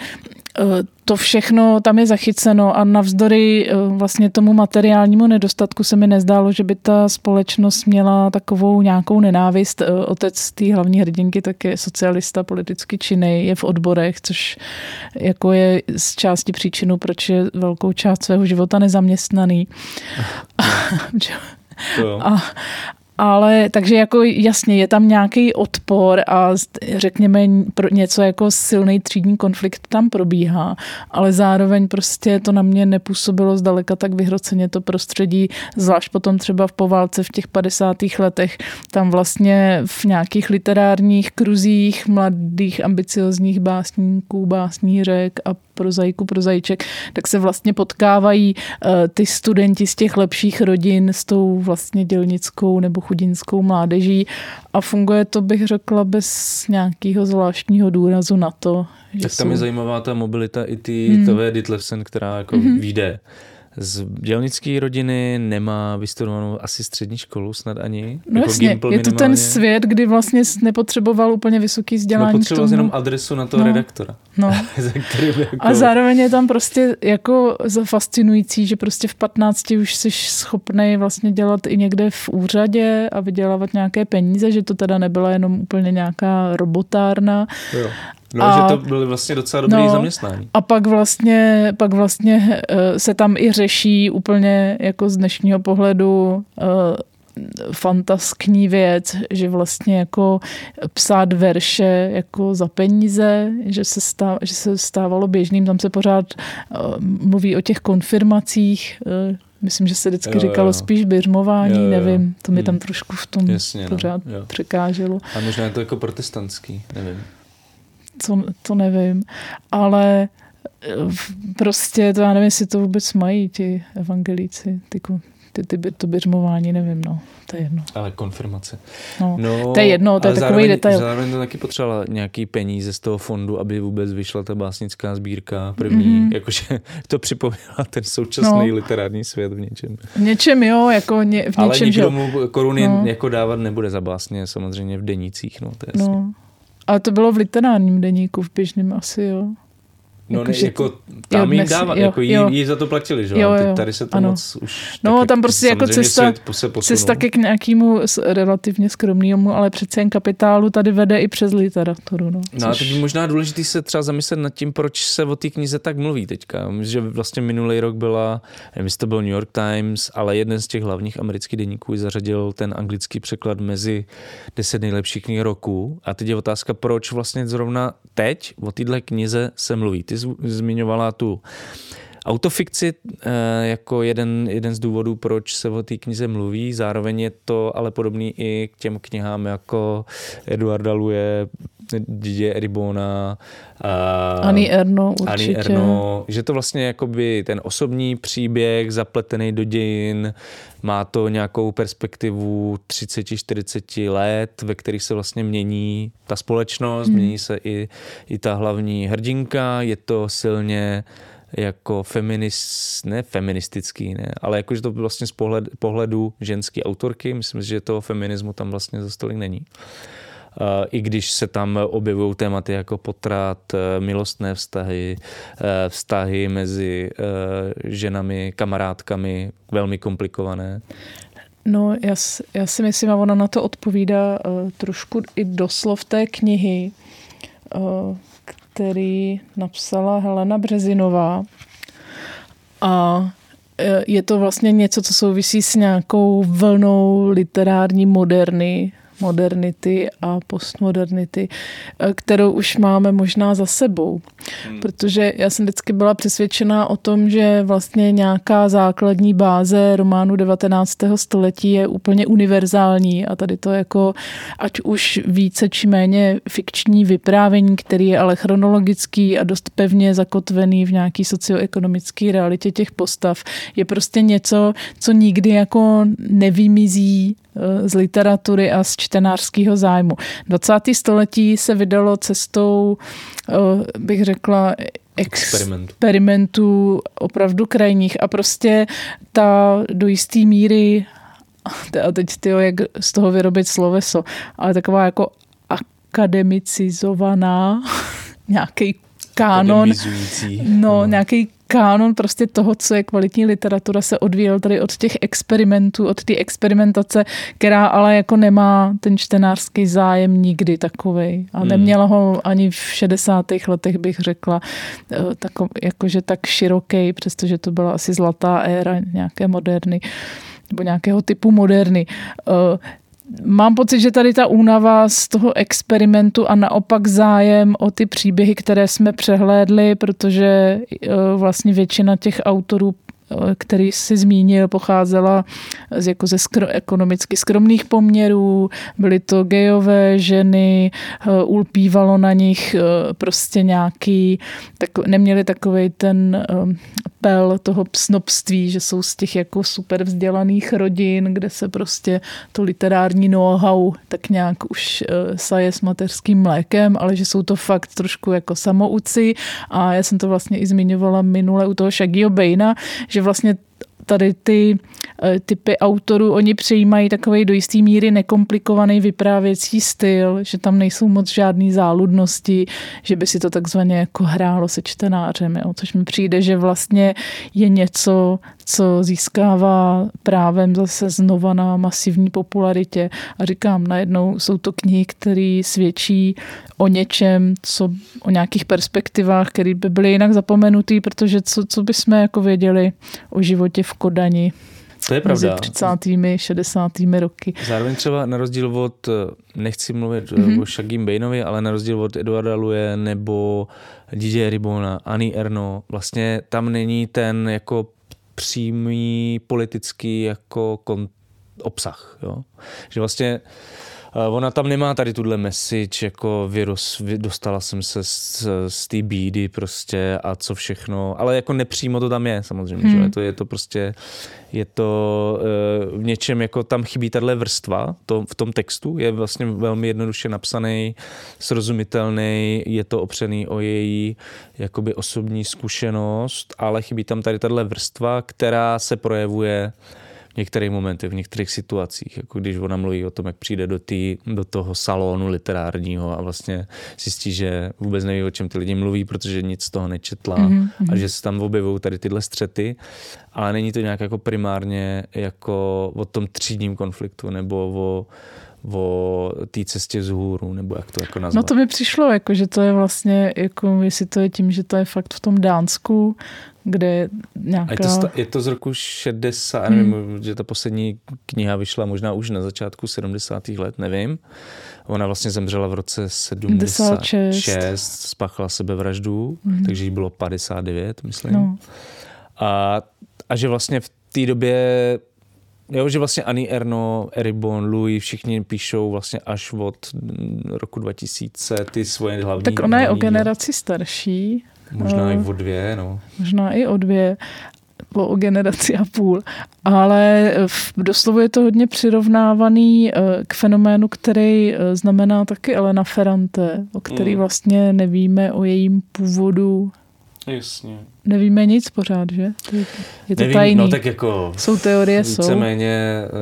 to všechno tam je zachyceno a navzdory eh, vlastně tomu materiálnímu nedostatku se mi nezdálo, že by ta společnost měla takovou nějakou nenávist. Eh, otec té hlavní hrdinky tak je socialista, politicky činný, je v odborech, což jako je z části příčinu, proč je velkou část svého života nezaměstnaný. To. A, ale takže jako jasně je tam nějaký odpor a řekněme něco jako silný třídní konflikt tam probíhá, ale zároveň prostě to na mě nepůsobilo zdaleka tak vyhroceně to prostředí, zvlášť potom třeba v poválce v těch 50. letech, tam vlastně v nějakých literárních kruzích mladých ambiciozních básníků, básnířek a prozaiku, prozaiček, tak se vlastně potkávají eh, ty studenti z těch lepších rodin s tou vlastně dělnickou nebo chudinskou mládeží a funguje to, bych řekla, bez nějakého zvláštního důrazu na to.
Že tak tam jsou... je zajímavá ta mobilita i ty hmm. Tove Ditlevsen, která jako hmm. vyjde z dělnické rodiny, nemá vystudovanou asi střední školu snad ani.
No jako jasně, je to ten svět, kdy vlastně nepotřeboval úplně vysoký vzdělání.
Nepotřeboval jenom adresu na toho no, redaktora.
No. jako... A zároveň je tam prostě jako fascinující, že prostě v 15 už jsi schopný vlastně dělat i někde v úřadě a vydělávat nějaké peníze, že to teda nebyla jenom úplně nějaká robotárna.
Jo. No, a, že to byly vlastně docela dobrý no, zaměstnání.
A pak vlastně, pak vlastně eh, se tam i řeší úplně jako z dnešního pohledu uh, fantaskní věc, že vlastně jako psát verše jako za peníze, že se, stáv, že se stávalo běžným, tam se pořád uh, mluví o těch konfirmacích, uh, Myslím, že se vždycky jo, říkalo jo. spíš běžmování, jo, jo. nevím, to mi hmm. tam trošku v tom Jasně, no. pořád no, překáželo.
A možná je to jako protestantský, nevím
to, to nevím, ale eh, prostě to já nevím, jestli to vůbec mají ti evangelíci, ty, ty, ty, to běžmování, nevím, no, to je jedno.
Ale konfirmace.
No, no to je jedno, to je takový zároveň, detail.
Zároveň to taky potřebovala nějaký peníze z toho fondu, aby vůbec vyšla ta básnická sbírka první, mm-hmm. jakože to připomíná ten současný no. literární svět v něčem.
V něčem jo, jako ně, v něčem, Ale
nikdo mu koruny no. jako dávat nebude za básně, samozřejmě v denících, no, to je jasný. No.
Ale to bylo v literárním deníku, v běžném asi, jo.
No jako, ne, jako tam jim dávat, jako jí, jí, za to platili, že jo, jo, jo tady se to ano. moc už...
No tam prostě jako cesta, cesta ke k nějakému relativně skromnému, ale přece jen kapitálu tady vede i přes literaturu. No,
no což... a teď možná důležité se třeba zamyslet nad tím, proč se o té knize tak mluví teďka. Myslím, že vlastně minulý rok byla, nevím, jestli to byl New York Times, ale jeden z těch hlavních amerických deníků zařadil ten anglický překlad mezi deset nejlepších knih roku. A teď je otázka, proč vlastně zrovna teď o téhle knize se mluví. Ty zmiňovala tu autofikci eh, jako jeden, jeden z důvodů, proč se o té knize mluví. Zároveň je to ale podobný i k těm knihám jako Eduarda Luje, Didier Eribona,
Ani Erno určitě. Ani Erno,
že to vlastně jakoby ten osobní příběh zapletený do dějin, má to nějakou perspektivu 30-40 let, ve kterých se vlastně mění ta společnost, hmm. mění se i, i ta hlavní hrdinka, je to silně jako feminist, ne feministický, ne, ale jakože to vlastně z pohled, pohledu ženské autorky, myslím, že toho feminismu tam vlastně za stolik není. I když se tam objevují tématy jako potrat, e, milostné vztahy, e, vztahy mezi ženami, kamarádkami, velmi komplikované.
No, já, já si myslím, a ona na to odpovídá uh, trošku i doslov té knihy, uh, který napsala Helena Březinová. A eh, je to vlastně něco, co souvisí s nějakou vlnou literární moderny, modernity a postmodernity, eh, kterou už máme možná za sebou. Hmm. Protože já jsem vždycky byla přesvědčená o tom, že vlastně nějaká základní báze románu 19. století je úplně univerzální a tady to jako ať už více či méně fikční vyprávění, který je ale chronologický a dost pevně zakotvený v nějaký socioekonomické realitě těch postav, je prostě něco, co nikdy jako nevymizí z literatury a z čtenářského zájmu. 20. století se vydalo cestou, eh, bych řekla, experimentů opravdu krajních a prostě ta do jisté míry a teď ty, jak z toho vyrobit sloveso, ale taková jako akademicizovaná nějaký kánon, no, nějaký kánon prostě toho, co je kvalitní literatura, se odvíjel tady od těch experimentů, od té experimentace, která ale jako nemá ten čtenářský zájem nikdy takový. A hmm. neměla ho ani v 60. letech, bych řekla, eh, tako, jakože tak široký, přestože to byla asi zlatá éra nějaké moderny nebo nějakého typu moderny. Mám pocit, že tady ta únava z toho experimentu a naopak zájem o ty příběhy, které jsme přehlédli, protože eh, vlastně většina těch autorů který si zmínil, pocházela z, jako ze skro, ekonomicky skromných poměrů, byly to gejové ženy, eh, ulpívalo na nich eh, prostě nějaký, tak, neměli takový ten eh, pel toho snobství, že jsou z těch jako super vzdělaných rodin, kde se prostě to literární know-how tak nějak už saje s mateřským mlékem, ale že jsou to fakt trošku jako samouci. A já jsem to vlastně i zmiňovala minule u toho Shaggyho Baina, že vlastně tady ty typy autorů, oni přejímají takový do jisté míry nekomplikovaný vyprávěcí styl, že tam nejsou moc žádné záludnosti, že by si to takzvaně jako hrálo se čtenářem, jo? což mi přijde, že vlastně je něco, co získává právem zase znova na masivní popularitě. A říkám, najednou jsou to knihy, které svědčí o něčem, co, o nějakých perspektivách, které by byly jinak zapomenutý, protože co, co bychom jako věděli o životě v Kodani.
To je pravda.
Mezi 30. 60. roky.
Zároveň třeba na rozdíl od, nechci mluvit mm-hmm. o Shagim Bainovi, ale na rozdíl od Eduarda Luje nebo DJ Ribona, Ani Erno, vlastně tam není ten jako přímý politický jako kon, obsah. Jo? Že vlastně ona tam nemá tady tuhle message, jako virus, dostala jsem se z, z té bídy prostě a co všechno, ale jako nepřímo to tam je samozřejmě, hmm. že? Je, to, je to prostě, je to uh, v něčem, jako tam chybí tahle vrstva to, v tom textu, je vlastně velmi jednoduše napsaný, srozumitelný, je to opřený o její jakoby osobní zkušenost, ale chybí tam tady tahle vrstva, která se projevuje některých momentech, v některých situacích, jako když ona mluví o tom, jak přijde do, tý, do toho salonu literárního a vlastně zjistí, že vůbec neví, o čem ty lidi mluví, protože nic z toho nečetla mm-hmm. a že se tam objevují tady tyhle střety, ale není to nějak jako primárně jako o tom třídním konfliktu nebo o o té cestě z hůru, nebo jak to jako nazvat.
No to mi přišlo, jako, že to je vlastně, jako, jestli to je tím, že to je fakt v tom Dánsku, kde je nějaká...
je, to, je to z roku 60, hmm. nevím, že ta poslední kniha vyšla možná už na začátku 70. let, nevím. Ona vlastně zemřela v roce 76, spáchala sebevraždu, hmm. takže jí bylo 59, myslím. No. A, a že vlastně v té době Jo, že vlastně Ani Erno, Eribon, Louis, všichni píšou vlastně až od roku 2000 ty svoje hlavní.
Tak ona je o generaci starší.
Možná i
Eh,
o dvě, no.
Možná i o dvě, o, o generaci a půl. Ale v, doslova je to hodně přirovnávaný eh, k fenoménu, který eh, znamená taky Elena Ferrante, o který
Mm.
vlastně nevíme o jejím původu.
Jasně.
Nevíme nic pořád, že? Je, to
Nevím,
tajný.
no tak jako
Jsou teorie, jsou.
víceméně uh,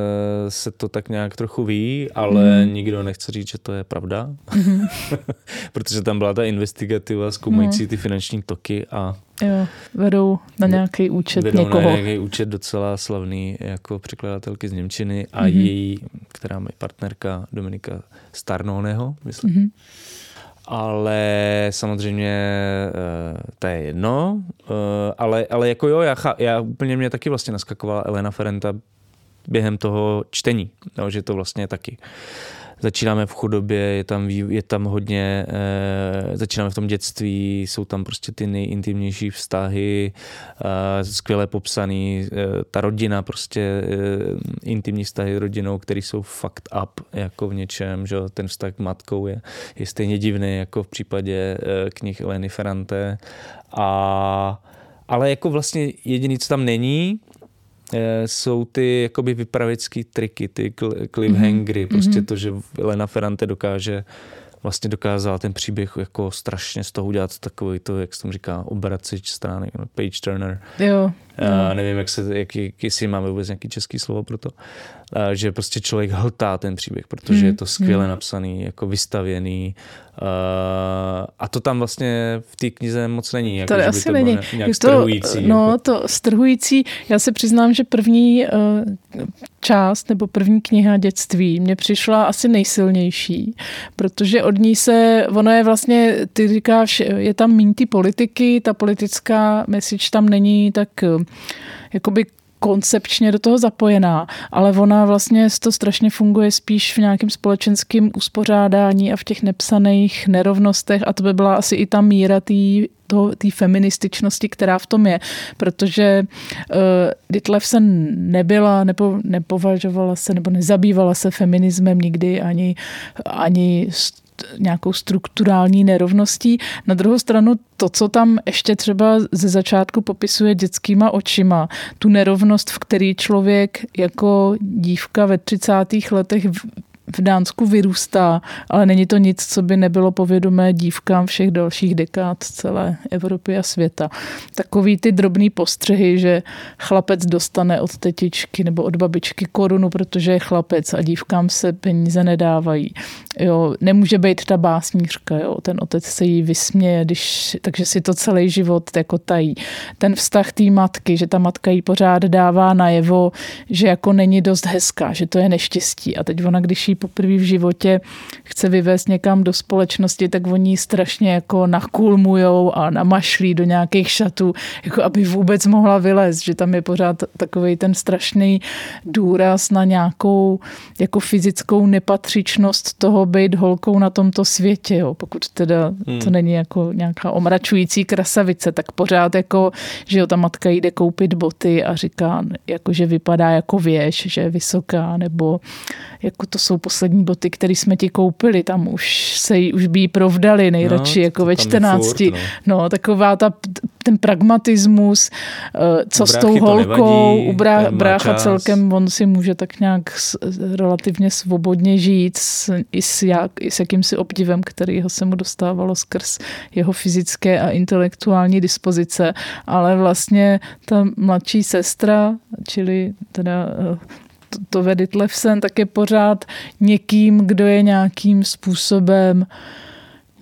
se to tak nějak trochu ví, ale
Mhm.
nikdo nechce říct, že to je pravda.
Mhm.
Protože tam byla ta investigativa zkoumající
No.
ty finanční toky a
Jo, vedou na nějaký účet
vedou
někoho.
na nějaký účet docela slavný jako překladatelky z Němčiny a
Mhm.
její, která je partnerka Dominika Starnoneho, myslím.
Mhm.
Ale samozřejmě eh, to je jedno, eh, ale, ale jako jo, já, já úplně mě taky vlastně naskakovala Elena Ferenta během toho čtení, no, že to vlastně taky. Začínáme v chudobě, je tam, je tam hodně, eh, začínáme v tom dětství, jsou tam prostě ty nejintimnější vztahy, eh, skvěle popsaný, eh, ta rodina, prostě eh, intimní vztahy s rodinou, které jsou fucked up jako v něčem, že ten vztah k matkou je, je stejně divný jako v případě eh, knih Eleny Ferrante. A, ale jako vlastně jediný, co tam není, jsou ty jakoby vypravěcký triky, ty cl- cliffhangery, mm-hmm. prostě to, že Elena Ferrante dokáže vlastně dokázala ten příběh jako strašně z toho udělat takový to, jak se tomu říká, obracič stránek, no, page turner.
Jo,
Já nevím, jak se, jak, jestli máme vůbec nějaký český slovo pro to, a, že prostě člověk hltá ten příběh, protože
Hmm,
je to skvěle napsaný, jako vystavěný a, a to tam vlastně v té knize moc není. Jako,
Tady
že by
asi
to
není.
ně- nějak
Je
strhující.
No,
jako.
to strhující. Já se přiznám, že první uh, část nebo první kniha dětství mě přišla asi nejsilnější, protože od ní se, ono je vlastně, ty říkáš, je tam míň ty politiky, ta politická message tam není tak uh, jakoby koncepčně do toho zapojená, ale ona vlastně to strašně funguje spíš v nějakém společenském uspořádání a v těch nepsaných nerovnostech a to by byla asi i ta míra té feminističnosti, která v tom je, protože uh, Ditlevsen nebyla, nebo nepovažovala se, nebo nezabývala se feminismem nikdy ani, ani nějakou strukturální nerovností. Na druhou stranu to, co tam ještě třeba ze začátku popisuje dětskýma očima, tu nerovnost, v který člověk jako dívka ve 30. letech v, Dánsku vyrůstá, ale není to nic, co by nebylo povědomé dívkám všech dalších dekád celé Evropy a světa. Takový ty drobný postřehy, že chlapec dostane od tetičky nebo od babičky korunu, protože je chlapec a dívkám se peníze nedávají. Jo, nemůže být ta básnířka, jo, ten otec se jí vysměje, když, takže si to celý život jako tají. Ten vztah té matky, že ta matka jí pořád dává najevo, že jako není dost hezká, že to je neštěstí. A teď ona, když jí poprvé v životě chce vyvést někam do společnosti, tak oni strašně jako nakulmujou a namašlí do nějakých šatů, jako aby vůbec mohla vylézt, že tam je pořád takový ten strašný důraz na nějakou jako fyzickou nepatřičnost toho být holkou na tomto světě, jo. pokud teda
Hmm.
to není jako nějaká omračující krasavice, tak pořád jako, že jo, ta matka jde koupit boty a říká, jako, že vypadá jako věž, že je vysoká, nebo jako to jsou poslední boty, které jsme ti koupili, tam už se jí, už by jí provdali nejradši,
No,
jako ve
tam je
14.
furt, no.
no, taková ta, ten pragmatismus, eh, co
U
s tou
to
holkou,
nevadí,
u brá, brácha
čas.
celkem, on si může tak nějak relativně svobodně žít s, i, s jak, i s jakýmsi obdivem, který ho se mu dostávalo skrz jeho fyzické a intelektuální dispozice, ale vlastně ta mladší sestra, čili teda eh, to, to Vedit Levsen, tak je pořád někým, kdo je nějakým způsobem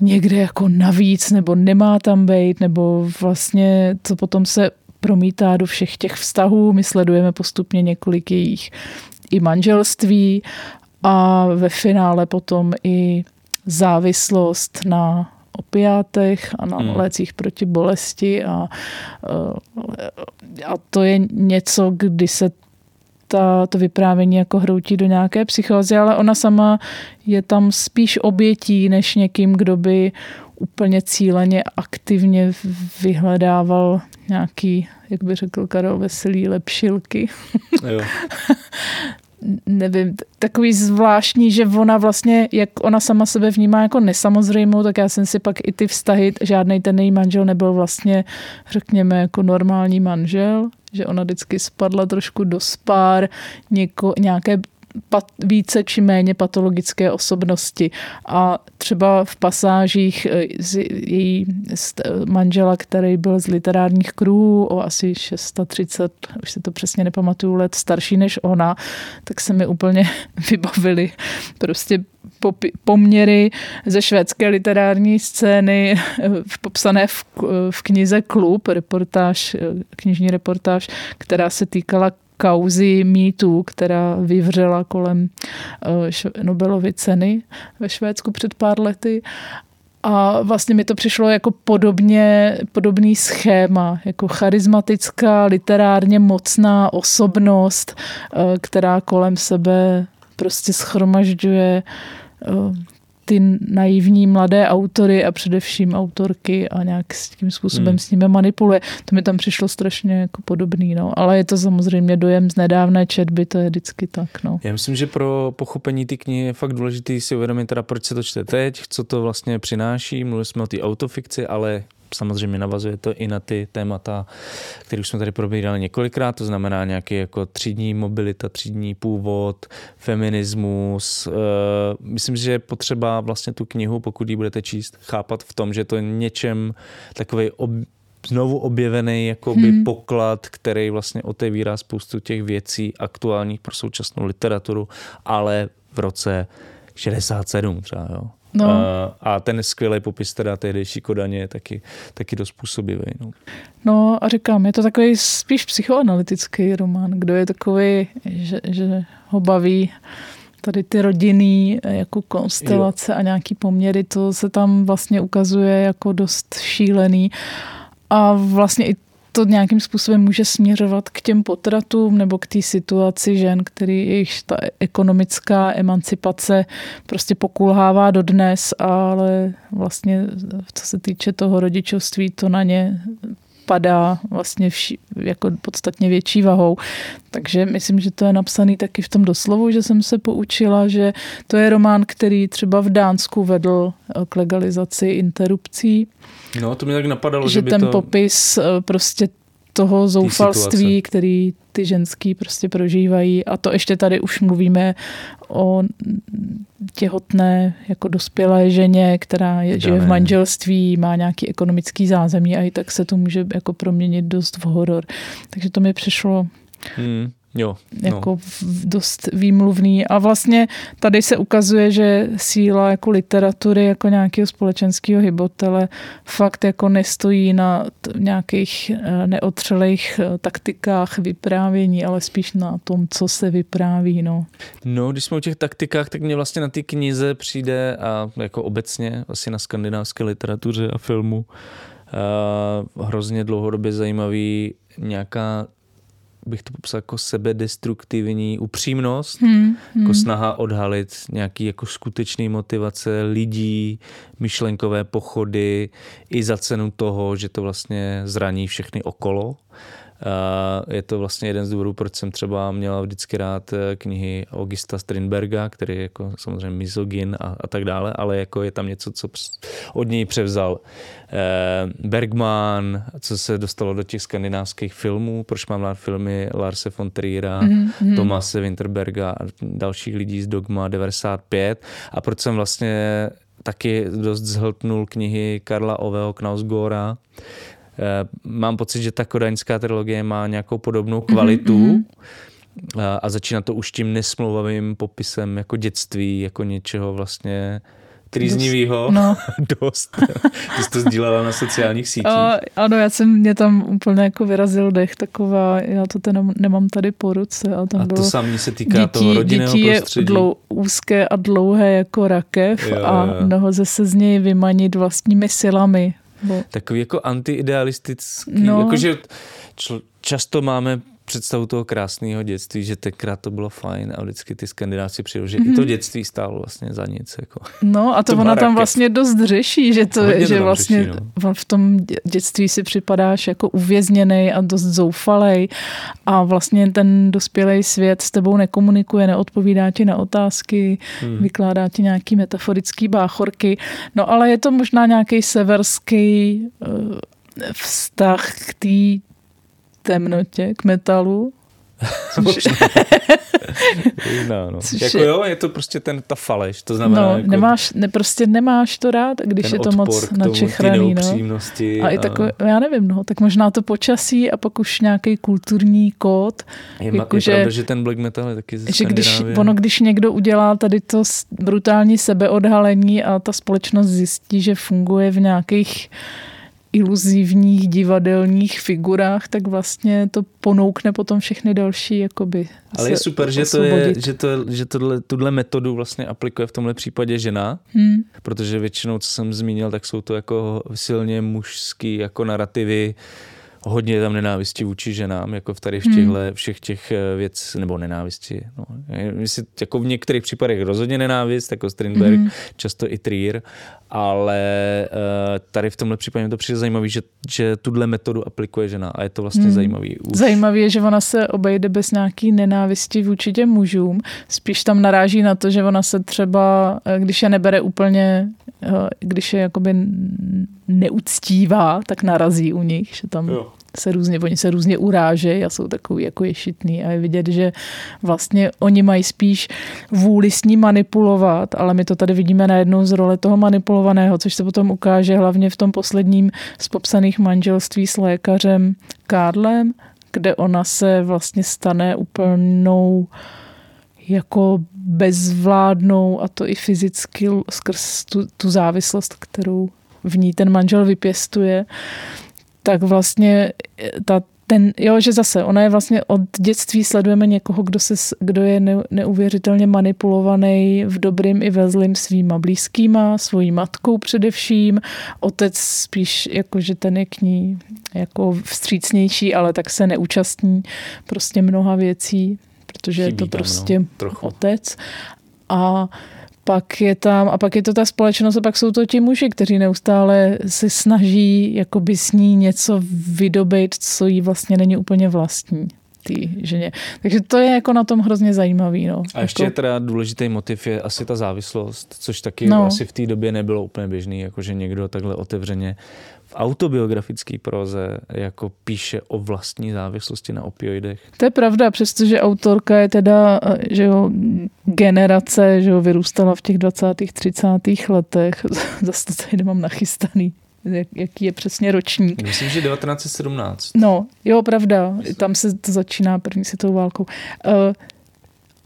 někde jako navíc, nebo nemá tam být, nebo vlastně to potom se promítá do všech těch vztahů. My sledujeme postupně několik jejich i manželství a ve finále potom i závislost na opiátech a na
Hmm.
hmm. lécích proti bolesti a, a to je něco, kdy se ta, to vyprávění jako hroutí do nějaké psychózy, ale ona sama je tam spíš obětí, než někým, kdo by úplně cíleně aktivně vyhledával nějaký, jak by řekl Karel Veselý, lepšilky. Jo. nevím, takový zvláštní, že ona vlastně, jak ona sama sebe vnímá jako nesamozřejmou, tak já jsem si pak i ty vztahy, žádný ten její manžel nebyl vlastně, řekněme, jako normální manžel, že ona vždycky spadla trošku do spár, něko, nějaké pat, více či méně patologické osobnosti. A třeba v pasážích eh, z její manžela, který byl z literárních kruhů o asi 630, už se to přesně nepamatuju, let starší než ona, tak se mi úplně vybavili prostě poměry ze švédské literární scény eh, popsané v, v knize Klub, reportáž, knižní reportáž, která se týkala kauzy mýtu, která vyvřela kolem eh, Nobelovy ceny ve Švédsku před pár lety. A vlastně mi to přišlo jako podobně, podobný schéma, jako charismatická, literárně mocná osobnost, eh, která kolem sebe prostě schromažďuje eh, ty naivní mladé autory a především autorky a nějak s tím způsobem hmm. s nimi manipuluje. To mi tam přišlo strašně jako podobný, no. Ale je to samozřejmě dojem z nedávné četby, to je vždycky tak, no.
Já myslím, že pro pochopení ty knihy je fakt důležité si uvědomit teda, proč se to čte teď, co to vlastně přináší. Mluvili jsme o té autofikci, ale samozřejmě navazuje to i na ty témata, které už jsme tady probírali několikrát, to znamená nějaký jako třídní mobilita, třídní původ, feminismus. Eh, myslím, že je potřeba vlastně tu knihu, pokud ji budete číst, chápat v tom, že to je něčem takový ob, znovu objevený jakoby hmm. poklad, který vlastně otevírá spoustu těch věcí aktuálních pro současnou literaturu, ale v roce 67 třeba, jo. No. A, a ten skvělý popis teda tehdejší Kodaně je taky, taky dost působivý. No.
no a říkám, je to takový spíš psychoanalytický román. Kdo je takový, že, že ho baví tady ty rodinný jako konstelace jo. a nějaký poměry, to se tam vlastně ukazuje jako dost šílený. A vlastně i to nějakým způsobem může směřovat k těm potratům nebo k té situaci žen, který jejich ta ekonomická emancipace prostě pokulhává dodnes, ale vlastně co se týče toho rodičovství, to na ně padá vlastně vši, jako podstatně větší vahou. Takže myslím, že to je napsaný taky v tom doslovu, že jsem se poučila, že to je román, který třeba v Dánsku vedl k legalizaci interrupcí.
No, to mi tak napadalo,
že,
že
by ten
to...
popis eh, prostě toho zoufalství, který ty ženský prostě prožívají. A to ještě tady už mluvíme o těhotné jako dospělé ženě, která je, žije v manželství, má nějaký ekonomický zázemí a i tak se to může jako proměnit dost v horor. Takže to mi přišlo hmm. Jo, no. jako dost výmluvný. A vlastně tady se ukazuje, že síla jako literatury, jako nějakého společenského hybotele fakt jako nestojí na nějakých eh, neotřelých eh, taktikách vyprávění, ale spíš na tom, co se vypráví. No,
no když jsme u těch taktikách, tak mě vlastně na ty knize přijde a jako obecně asi na skandinávské literatuře a filmu uh, hrozně dlouhodobě zajímavý nějaká bych to popsal jako sebedestruktivní upřímnost, hmm, hmm. jako snaha odhalit nějaký jako skutečný motivace lidí, myšlenkové pochody i za cenu toho, že to vlastně zraní všechny okolo. Je to vlastně jeden z důvodů, proč jsem třeba měla vždycky rád eh, knihy Augusta Strindberga, který je jako samozřejmě misogyn a, a tak dále, ale jako je tam něco, co od něj převzal eh, Bergman, co se dostalo do těch skandinávských filmů, proč mám rád filmy Larse von Triera, mm-hmm. Tomase Winterberga a dalších lidí z Dogma 95 a proč jsem vlastně taky dost zhltnul knihy Karla Oveho Knausgora, mám pocit, že ta kodaňská trilogie má nějakou podobnou kvalitu mm-hmm. a začíná to už tím nesmlouvavým popisem jako dětství, jako něčeho vlastně trýznivýho. No. Dost. Ty jsi to sdílela na sociálních sítích. A,
ano, já jsem mě tam úplně jako vyrazil dech taková, já to ten nemám tady po ruce. A, tam
a
bylo,
to samý se týká dětí, toho rodinného dětí prostředí.
je dlou, úzké a dlouhé jako rakev jo, a jo. nelze se z něj vymanit vlastními silami.
Bo. Takový jako antiidealistický, no. jakože často máme představu toho krásného dětství, že tenkrát to bylo fajn a vždycky ty skandinávci přijeli, že mm-hmm. i to mhm. dětství stálo vlastně za nic. Jako.
No a to, to ona tam vlastně dost řeší, že, to, Hodně že to vlastně řeší, no. v tom dětství si připadáš jako uvězněný a dost zoufalej a vlastně ten dospělý svět s tebou nekomunikuje, neodpovídá ti na otázky, hmm. vykládá ti nějaký metaforický báchorky. No ale je to možná nějaký severský uh, vztah k té temnotě, k metalu.
Což... no. jako jo, je to prostě ten, ta faleš, to znamená...
No, jako... nemáš, ne, prostě nemáš to rád, když je to moc načechraný. No. A, a, i takový, já nevím, no, tak možná to počasí a pak už nějaký kulturní kód.
Je, jako, je že, pravda, že ten black metal je taky ze
že když, ono, když někdo udělá tady to brutální sebeodhalení a ta společnost zjistí, že funguje v nějakých iluzivních divadelních figurách, tak vlastně to ponoukne potom všechny další jakoby
Ale je super, že, to je, že, to, že tohle, tuhle metodu vlastně aplikuje v tomhle případě žena, hmm. protože většinou, co jsem zmínil, tak jsou to jako silně mužský jako narrativy, hodně tam nenávisti vůči ženám, jako v tady v těchto hmm. všech těch eh, věc, nebo nenávisti. No. Myslím, jako v některých případech rozhodně nenávist, jako Strindberg, hmm. často i Trier, ale uh, tady v tomhle případě to přijde zajímavé, že, že tuhle metodu aplikuje žena a je to vlastně hmm. zajímavý.
Už. Zajímavé je, že ona se obejde bez nějaký nenávisti vůči těm mužům. Spíš tam naráží na to, že ona se třeba, eh, když je nebere úplně, když je jakoby neuctívá, tak narazí u nich, že tam jo. se různě, oni se různě urážejí a jsou takový jako ješitný a je vidět, že vlastně oni mají spíš vůli s ní manipulovat, ale my to tady vidíme na jednou z role toho manipulovaného, což se potom ukáže hlavně v tom posledním z popsaných manželství s lékařem Karlem, kde ona se vlastně stane úplnou jako bezvládnou a to i fyzicky skrz tu, tu závislost, kterou v ní ten manžel vypěstuje, tak vlastně eh, ta, ten, jo, že zase, ona je vlastně od dětství sledujeme někoho, kdo, se, kdo je ne, neuvěřitelně manipulovaný v dobrým i ve zlým svýma blízkýma, svojí matkou především. Otec spíš jako, že ten je k ní jako vstřícnější, ale tak se neúčastní prostě mnoha věcí, protože Chybí je to tam, prostě no, otec. A pak je tam, a pak je to ta společnost a pak jsou to ti muži, kteří neustále se snaží jakoby s ní něco vydobit, co jí vlastně není úplně vlastní té ženě. Takže to je jako na tom hrozně zajímavý. No.
A ještě jako... teda důležitý motiv je asi ta závislost, což taky no. asi v té době nebylo úplně běžný, jakože někdo takhle otevřeně autobiografické proze jako píše o vlastní závislosti na opioidech.
To je pravda, přestože autorka je teda že jo, generace, že jo, vyrůstala v těch 20. 30. letech. Zase to tady mám nachystaný jaký je přesně ročník.
Myslím, že 1917.
No, jo, pravda. Tam se to začíná první světovou válkou. Uh,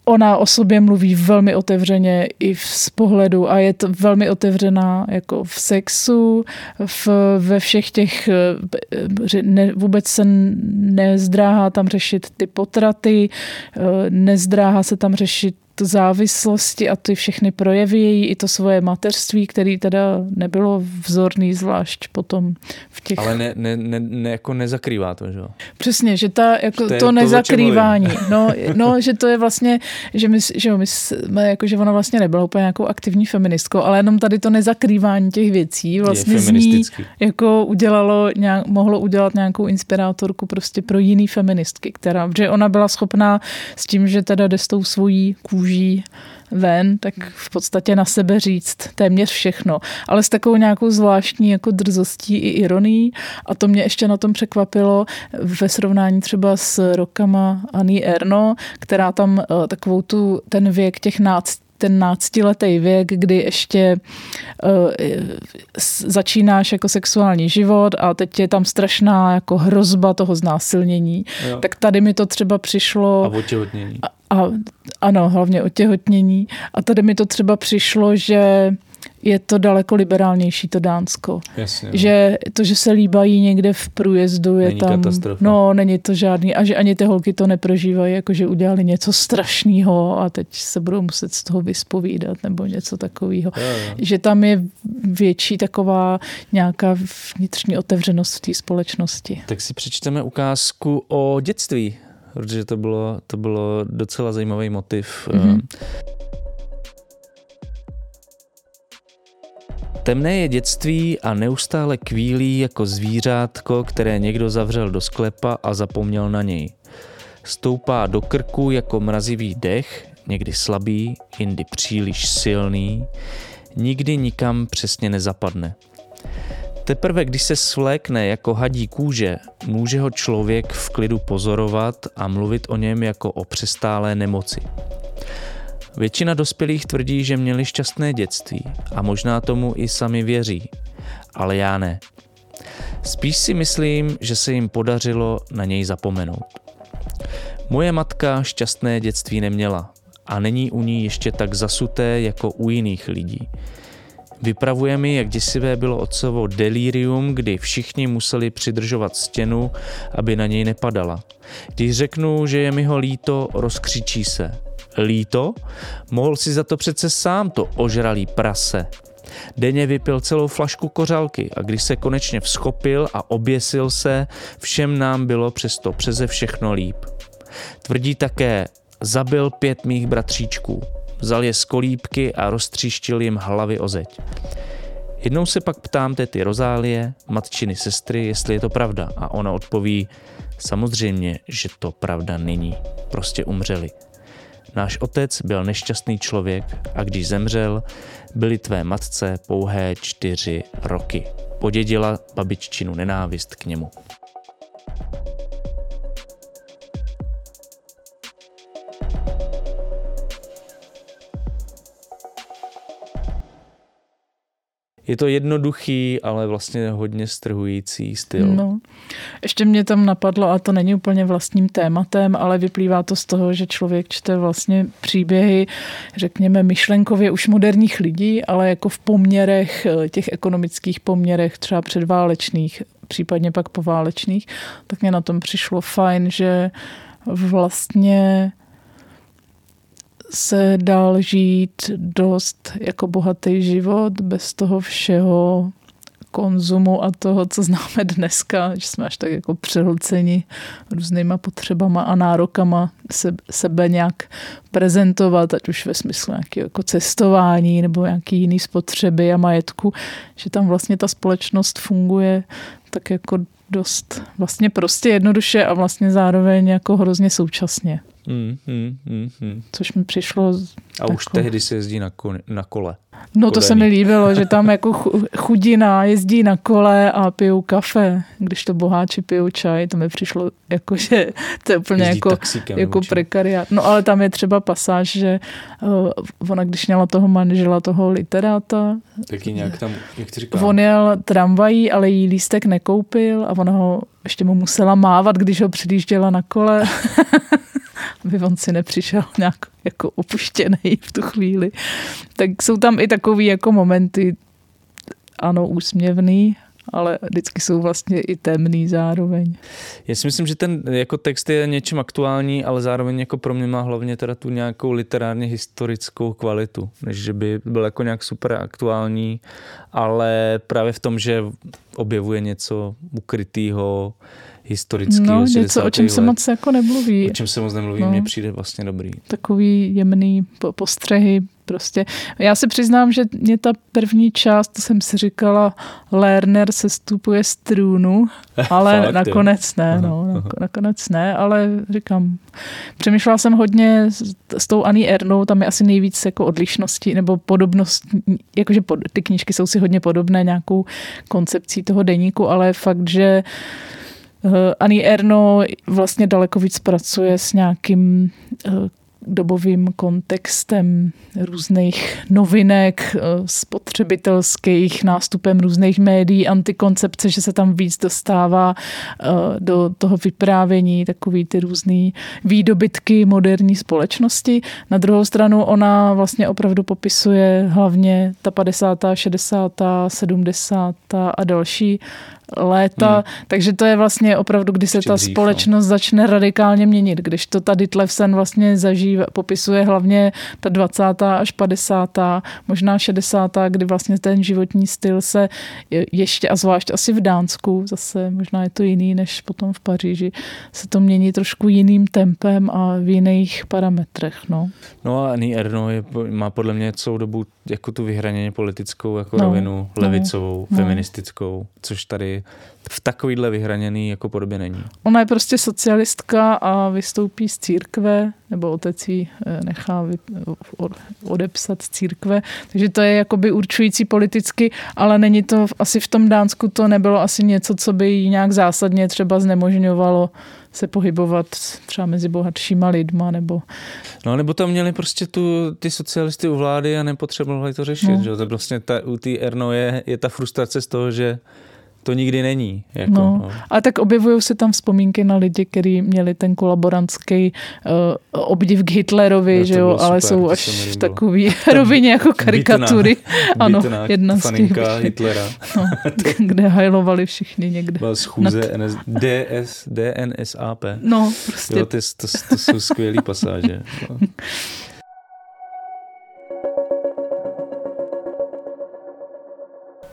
ona o sobě mluví velmi otevřeně i z pohledu a je to velmi otevřená jako v sexu, v, ve všech těch, eh, ne, vůbec se nezdráhá tam řešit ty potraty, eh, nezdráhá se tam řešit závislosti a ty všechny projevy její, i to svoje mateřství, který teda nebylo vzorný, zvlášť potom v těch...
Ale ne, ne, ne, ne jako nezakrývá to, že jo?
Přesně, že ta, jako to, to nezakrývání, no, no, že to je vlastně, že my, že jo, my jsme, jako, že ona vlastně nebyla úplně nějakou aktivní feministkou, ale jenom tady to nezakrývání těch věcí vlastně z ní jako udělalo, nějak, mohlo udělat nějakou inspirátorku prostě pro jiný feministky, která, že ona byla schopná s tím, že teda jde s tou svojí kůží kůží ven, tak v podstatě na sebe říct téměř všechno. Ale s takovou nějakou zvláštní jako drzostí i ironií. A to mě ještě na tom překvapilo ve srovnání třeba s rokama Annie Erno, která tam uh, takovou tu, ten věk těch náct ten náctiletý věk, kdy ještě uh, začínáš jako sexuální život a teď je tam strašná jako hrozba toho znásilnění. Jo. Tak tady mi to třeba přišlo...
A otěhotnění.
A, a ano, hlavně otěhotnění. A tady mi to třeba přišlo, že je to daleko liberálnější to Dánsko.
Jasně,
no. že to, že se líbají někde v průjezdu, je není tam... Katastrofa. No, není to žádný. A že ani ty holky to neprožívají, jako že udělali něco strašného a teď se budou muset z toho vyspovídat nebo něco takového. Že tam je větší taková nějaká vnitřní otevřenost v té společnosti.
Tak si přečteme ukázku o dětství protože to bylo, to bylo docela zajímavý motiv.
Mhm.
Temné je dětství a neustále kvílí jako zvířátko, které někdo zavřel do sklepa a zapomněl na něj. Stoupá do krku jako mrazivý dech, někdy slabý, jindy příliš silný, nikdy nikam přesně nezapadne. Teprve když se svlékne jako hadí kůže, může ho člověk v klidu pozorovat a mluvit o něm jako o přestálé nemoci. Většina dospělých tvrdí, že měli šťastné dětství a možná tomu i sami věří, ale já ne. Spíš si myslím, že se jim podařilo na něj zapomenout. Moje matka šťastné dětství neměla a není u ní ještě tak zasuté jako u jiných lidí. Vypravuje mi, jak děsivé bylo otcovo delirium, kdy všichni museli přidržovat stěnu, aby na něj nepadala. Když řeknu, že je mi ho líto, rozkřičí se. Líto? Mohl si za to přece sám to ožralý prase. Denně vypil celou flašku kořalky a když se konečně vzchopil a oběsil se, všem nám bylo přesto přeze všechno líp. Tvrdí také, zabil pět mých bratříčků. Vzal je z kolípky a roztříštil jim hlavy o zeď. Jednou se pak ptám tety Rozálie, matčiny sestry, jestli je to pravda a ona odpoví, samozřejmě, že to pravda není. Prostě umřeli. Náš otec byl nešťastný člověk a když zemřel, byly tvé matce pouhé čtyři roky. Podědila babiččinu nenávist k němu. Je to jednoduchý, ale vlastně hodně strhující styl.
No. Ještě mě tam napadlo, a to není úplně vlastním tématem, ale vyplývá to z toho, že člověk čte vlastně příběhy, řekněme, myšlenkově už moderních lidí, ale jako v poměrech, eh, těch ekonomických poměrech, třeba předválečných, případně pak poválečných, tak mě na tom přišlo fajn, že vlastně se dal žít dost jako bohatý život bez toho všeho konzumu a toho, co známe dneska, že jsme až tak jako přehlceni různýma potřebama a nárokama se, sebe nějak prezentovat, ať už ve smyslu nějakého jako cestování nebo nějaký jiný spotřeby a majetku, že tam vlastně ta společnost funguje tak jako dost vlastně prostě jednoduše a vlastně zároveň jako hrozně současně.
Hmm, hmm, hmm, hmm.
Což mi přišlo...
A už jako... tehdy se jezdí na, ko- na kole.
No to se mi líbilo, že tam jako chudina jezdí na kole a pijou kafe, když to boháči pijou čaj, to mi přišlo jako, že to je úplně jezdí jako, jako prekariát. No ale tam je třeba pasáž, že uh, ona když měla toho manžela, toho literáta,
Taky nějak tam, jak ty říká?
On jel tramvají, ale jí lístek nekoupil a ona ho ještě mu musela mávat, když ho předjížděla na kole. aby on si nepřišel nějak jako opuštěný v tu chvíli. Tak jsou tam i takové jako momenty, ano, úsměvný, ale vždycky jsou vlastně i temný zároveň.
Já si myslím, že ten jako text je něčím aktuální, ale zároveň jako pro mě má hlavně teda tu nějakou literárně historickou kvalitu, než že by byl jako nějak super aktuální, ale právě v tom, že objevuje něco ukrytého, historického.
No, něco, o čem
let.
se moc jako nemluví.
O čem se moc nemluví, no. mně přijde vlastně dobrý.
Takový jemný postřehy, prostě. Já se přiznám, že mě ta první část, to jsem si říkala, Lerner se stupuje z trůnu, ale Fakt, nakonec jo. ne, no, aha. nakonec ne, ale říkám, přemýšlela jsem hodně s, s tou Annie Ernou, tam je asi nejvíc jako odlišností nebo podobnost, jakože pod, ty knížky jsou si hodně podobné nějakou koncepcí toho deníku, ale fakt, že Ani Erno vlastně daleko víc pracuje s nějakým eh, dobovým kontextem různých novinek, eh, spotřebitelských, nástupem různých médií, antikoncepce, že se tam víc dostává do toho vyprávění takový ty různý výdobytky moderní společnosti. Na druhou stranu ona vlastně opravdu popisuje hlavně ta 50., 60., 70. a další léta, hmm. takže to je vlastně opravdu, kdy se Ještě ta dřív, no. společnost no. začne radikálně měnit, když to tady Tlevsen vlastně zažívá, popisuje hlavně ta 20. až 50. možná 60. kdy vlastně ten životní styl se ještě a zvlášť asi v Dánsku, zase možná je to jiný než potom v Paříži, se to mění trošku jiným tempem a v jiných parametrech. No,
no a Ani Erno je, má podle mě celou dobu jako tu vyhraněně politickou jako no, rovinu, no, levicovou, no. feministickou, což tady v takovýhle vyhraněný jako podobě není.
Ona je prostě socialistka a vystoupí z církve, nebo otec ji eh, nechá odepsat z církve, takže to je jakoby určující politicky, ale není to, asi v tom Dánsku to nebylo asi něco, co by jí nějak zásadně třeba znemožňovalo se pohybovat třeba mezi bohatšíma lidma, nebo...
No, nebo tam měli prostě tu, ty socialisty u vlády a nepotřebovali to řešit, no. že? To vlastně ta, u té Erno je, je ta frustrace z toho, že to nikdy není. Jako, no.
No. A tak objevují se tam vzpomínky na lidi, kteří měli ten kolaborantský uh, obdiv k Hitlerovi, no, že jo, ale super, jsou až v takový rovině jako karikatury.
Bitna, ano, bitna jedna z těch Hitlera. No,
kde hajlovali všichni někde.
Byla schůze nad... NS, DS, DNSAP.
No, prostě.
Jo, to, to, to jsou skvělý pasáže.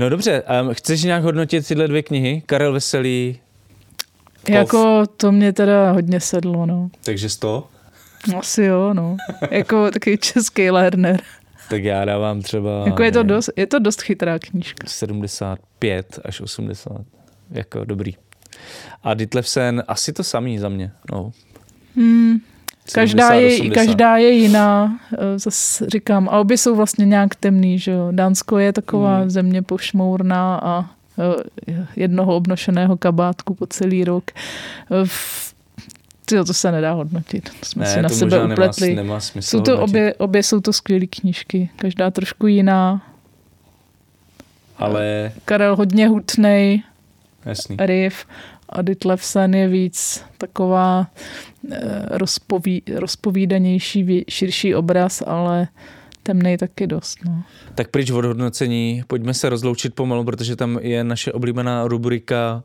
No dobře, um, chceš nějak hodnotit tyhle dvě knihy? Karel Veselý,
Kov. Jako to mě teda hodně sedlo, no.
Takže 100?
Asi jo, no. jako takový český Lerner.
Tak já dávám třeba...
Jako je to, dost, je to dost chytrá knížka.
75 až 80. Jako dobrý. A Ditlevsen asi to samý za mě. No.
Hmm, Každá je, každá je jiná, eh, zase říkám, a obě jsou vlastně nějak temný, že jo. Dánsko je taková hmm. země pošmourná a eh, jednoho obnošeného kabátku po celý rok. Eh, tyjo, to se nedá hodnotit. To jsme ne, si na sebe upletli.
Nemá, nemá smysl
jsou to obě, obě jsou to skvělé knížky, každá trošku jiná.
Ale...
Karel hodně hutnej.
Jasný.
Riff a Ditlevsen je víc taková eh, rozpoví, rozpovídanější, širší obraz, ale temnej taky dost. No.
Tak pryč od hodnocení, pojďme se rozloučit pomalu, protože tam je naše oblíbená rubrika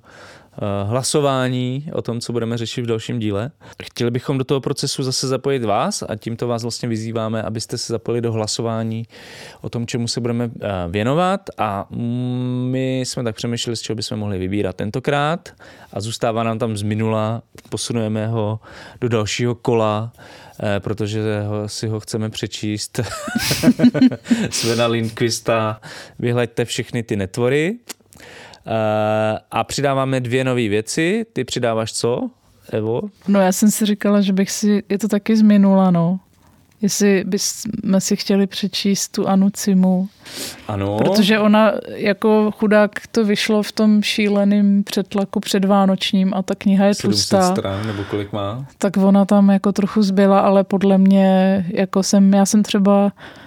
hlasování o tom, co budeme řešit v dalším díle. Chtěli bychom do toho procesu zase zapojit vás a tímto vás vlastně vyzýváme, abyste se zapojili do hlasování o tom, čemu se budeme eh, věnovat a my jsme tak přemýšleli, z čeho bychom mohli vybírat tentokrát a zůstává nám tam z minula, posunujeme ho do dalšího kola, eh, protože ho, si ho chceme přečíst. Svena Lindquista, vyhleďte všechny ty netvory Eh, a přidáváme dvě nové věci. Ty přidáváš co, Evo?
No já jsem si říkala, že bych si, je to taky z minula, no. Jestli bychom si chtěli přečíst tu Anu Cimu.
Ano.
Protože ona jako chudák to vyšlo v tom šíleném přetlaku předvánočním a ta kniha je tlustá.
stran, nebo kolik má?
Tak ona tam jako trochu zbyla, ale podle mě, jako jsem, já jsem třeba Eh,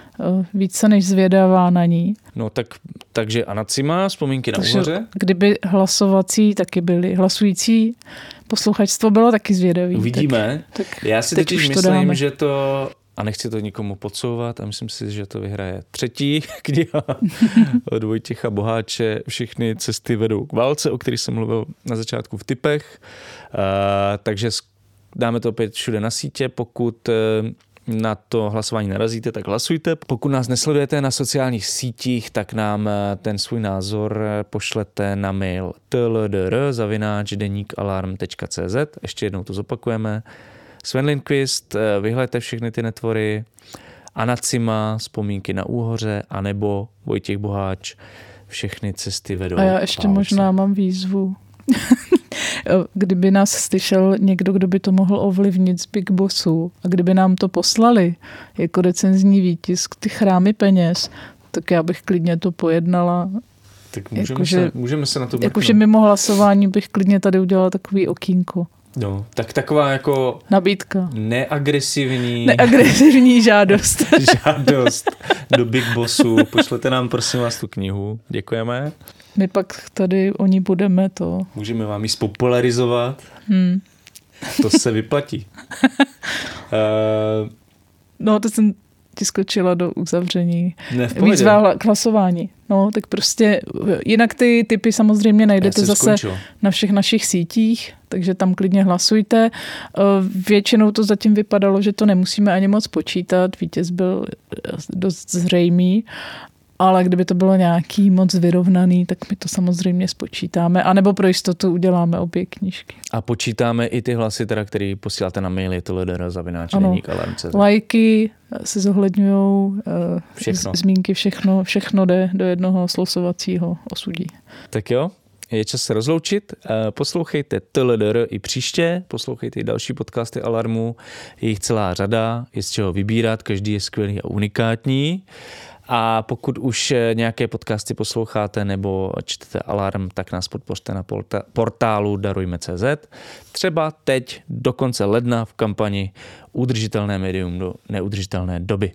více než zvědavá na ní.
No tak, takže Anacima, vzpomínky na takže, úhoře.
Kdyby hlasovací taky byly, hlasující posluchačstvo bylo taky zvědavý.
Uvidíme. Tak, tak Já si totiž myslím, to že to a nechci to nikomu podsouvat a myslím si, že to vyhraje třetí kniha od Vojtěcha Boháče. Všechny cesty vedou k válce, o kterých jsem mluvil na začátku v typech. Uh, takže dáme to opět všude na sítě, pokud uh, na to hlasování narazíte, tak hlasujte. Pokud nás nesledujete na sociálních sítích, tak nám eh, ten svůj názor eh, pošlete na mail tldr.deníkalarm.cz Ještě jednou to zopakujeme. Sven Lindqvist, eh, vyhledajte všechny ty netvory, Anacima, vzpomínky na úhoře, anebo Vojtěch Boháč, všechny cesty vedou.
A já ještě možná mám výzvu. kdyby nás slyšel někdo, kdo by to mohl ovlivnit z Big Bossu a kdyby nám to poslali jako recenzní výtisk, ty chrámy peněz, tak já bych klidně to pojednala.
Tak můžeme,
Jakože-
se, můžeme se na to
Jakože
mrknout.
mimo hlasování bych klidně tady udělala takový okýnko.
No, tak taková jako
Nabídka.
neagresivní
Neagresivní žádost.
žádost do Big Bossu. Pošlete nám prosím vás tu knihu. Děkujeme.
My pak tady o ní budeme to.
Můžeme vám ji spopularizovat.
Hmm.
To se vyplatí. Uh,
No, to jsem ti skočila do uzavření.
ne, v pohodě.
Výzva k hlasování. No, tak prostě jinak ty typy samozřejmě najdete zase
skončil.
na všech našich sítích, takže tam klidně hlasujte. Eh, Většinou to zatím vypadalo, že to nemusíme ani moc počítat. Vítěz byl eh, dost zřejmý, ale kdyby to bylo nějaký moc vyrovnaný, tak my to samozřejmě spočítáme. A nebo pro jistotu uděláme obě knížky.
A počítáme i ty hlasy, teda, který posíláte na zavináč
Ano.
deník alarm.cz.
Lajky se zohledňují,
Všechno.
zmínky, všechno, všechno jde do jednoho slosovacího osudí.
Tak jo, je čas se rozloučit. Eh, Poslouchejte TLDR i příště, poslouchejte i další podcasty Alarmu, je jich celá řada, je z čeho vybírat, každý je skvělý a unikátní. A pokud už eh, nějaké podcasty posloucháte nebo čtete Alarm, tak nás podpořte na portálu darujme.cz. Třeba teď do konce ledna v kampani Udržitelné médium do neudržitelné doby.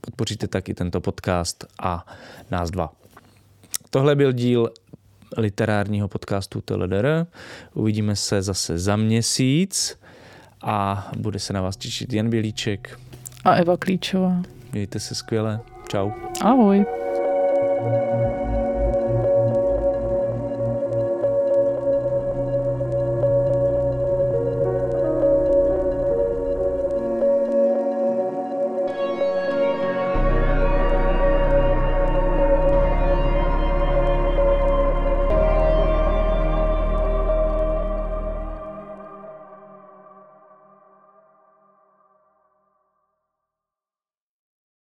Podpoříte tak i tento podcast a nás dva. Tohle byl díl literárního podcastu TLDR. Uvidíme se zase za měsíc a bude se na vás těšit Jan Bělíček.
A Eva Klíčová.
Mějte se skvěle. Ciao.
Ahoj.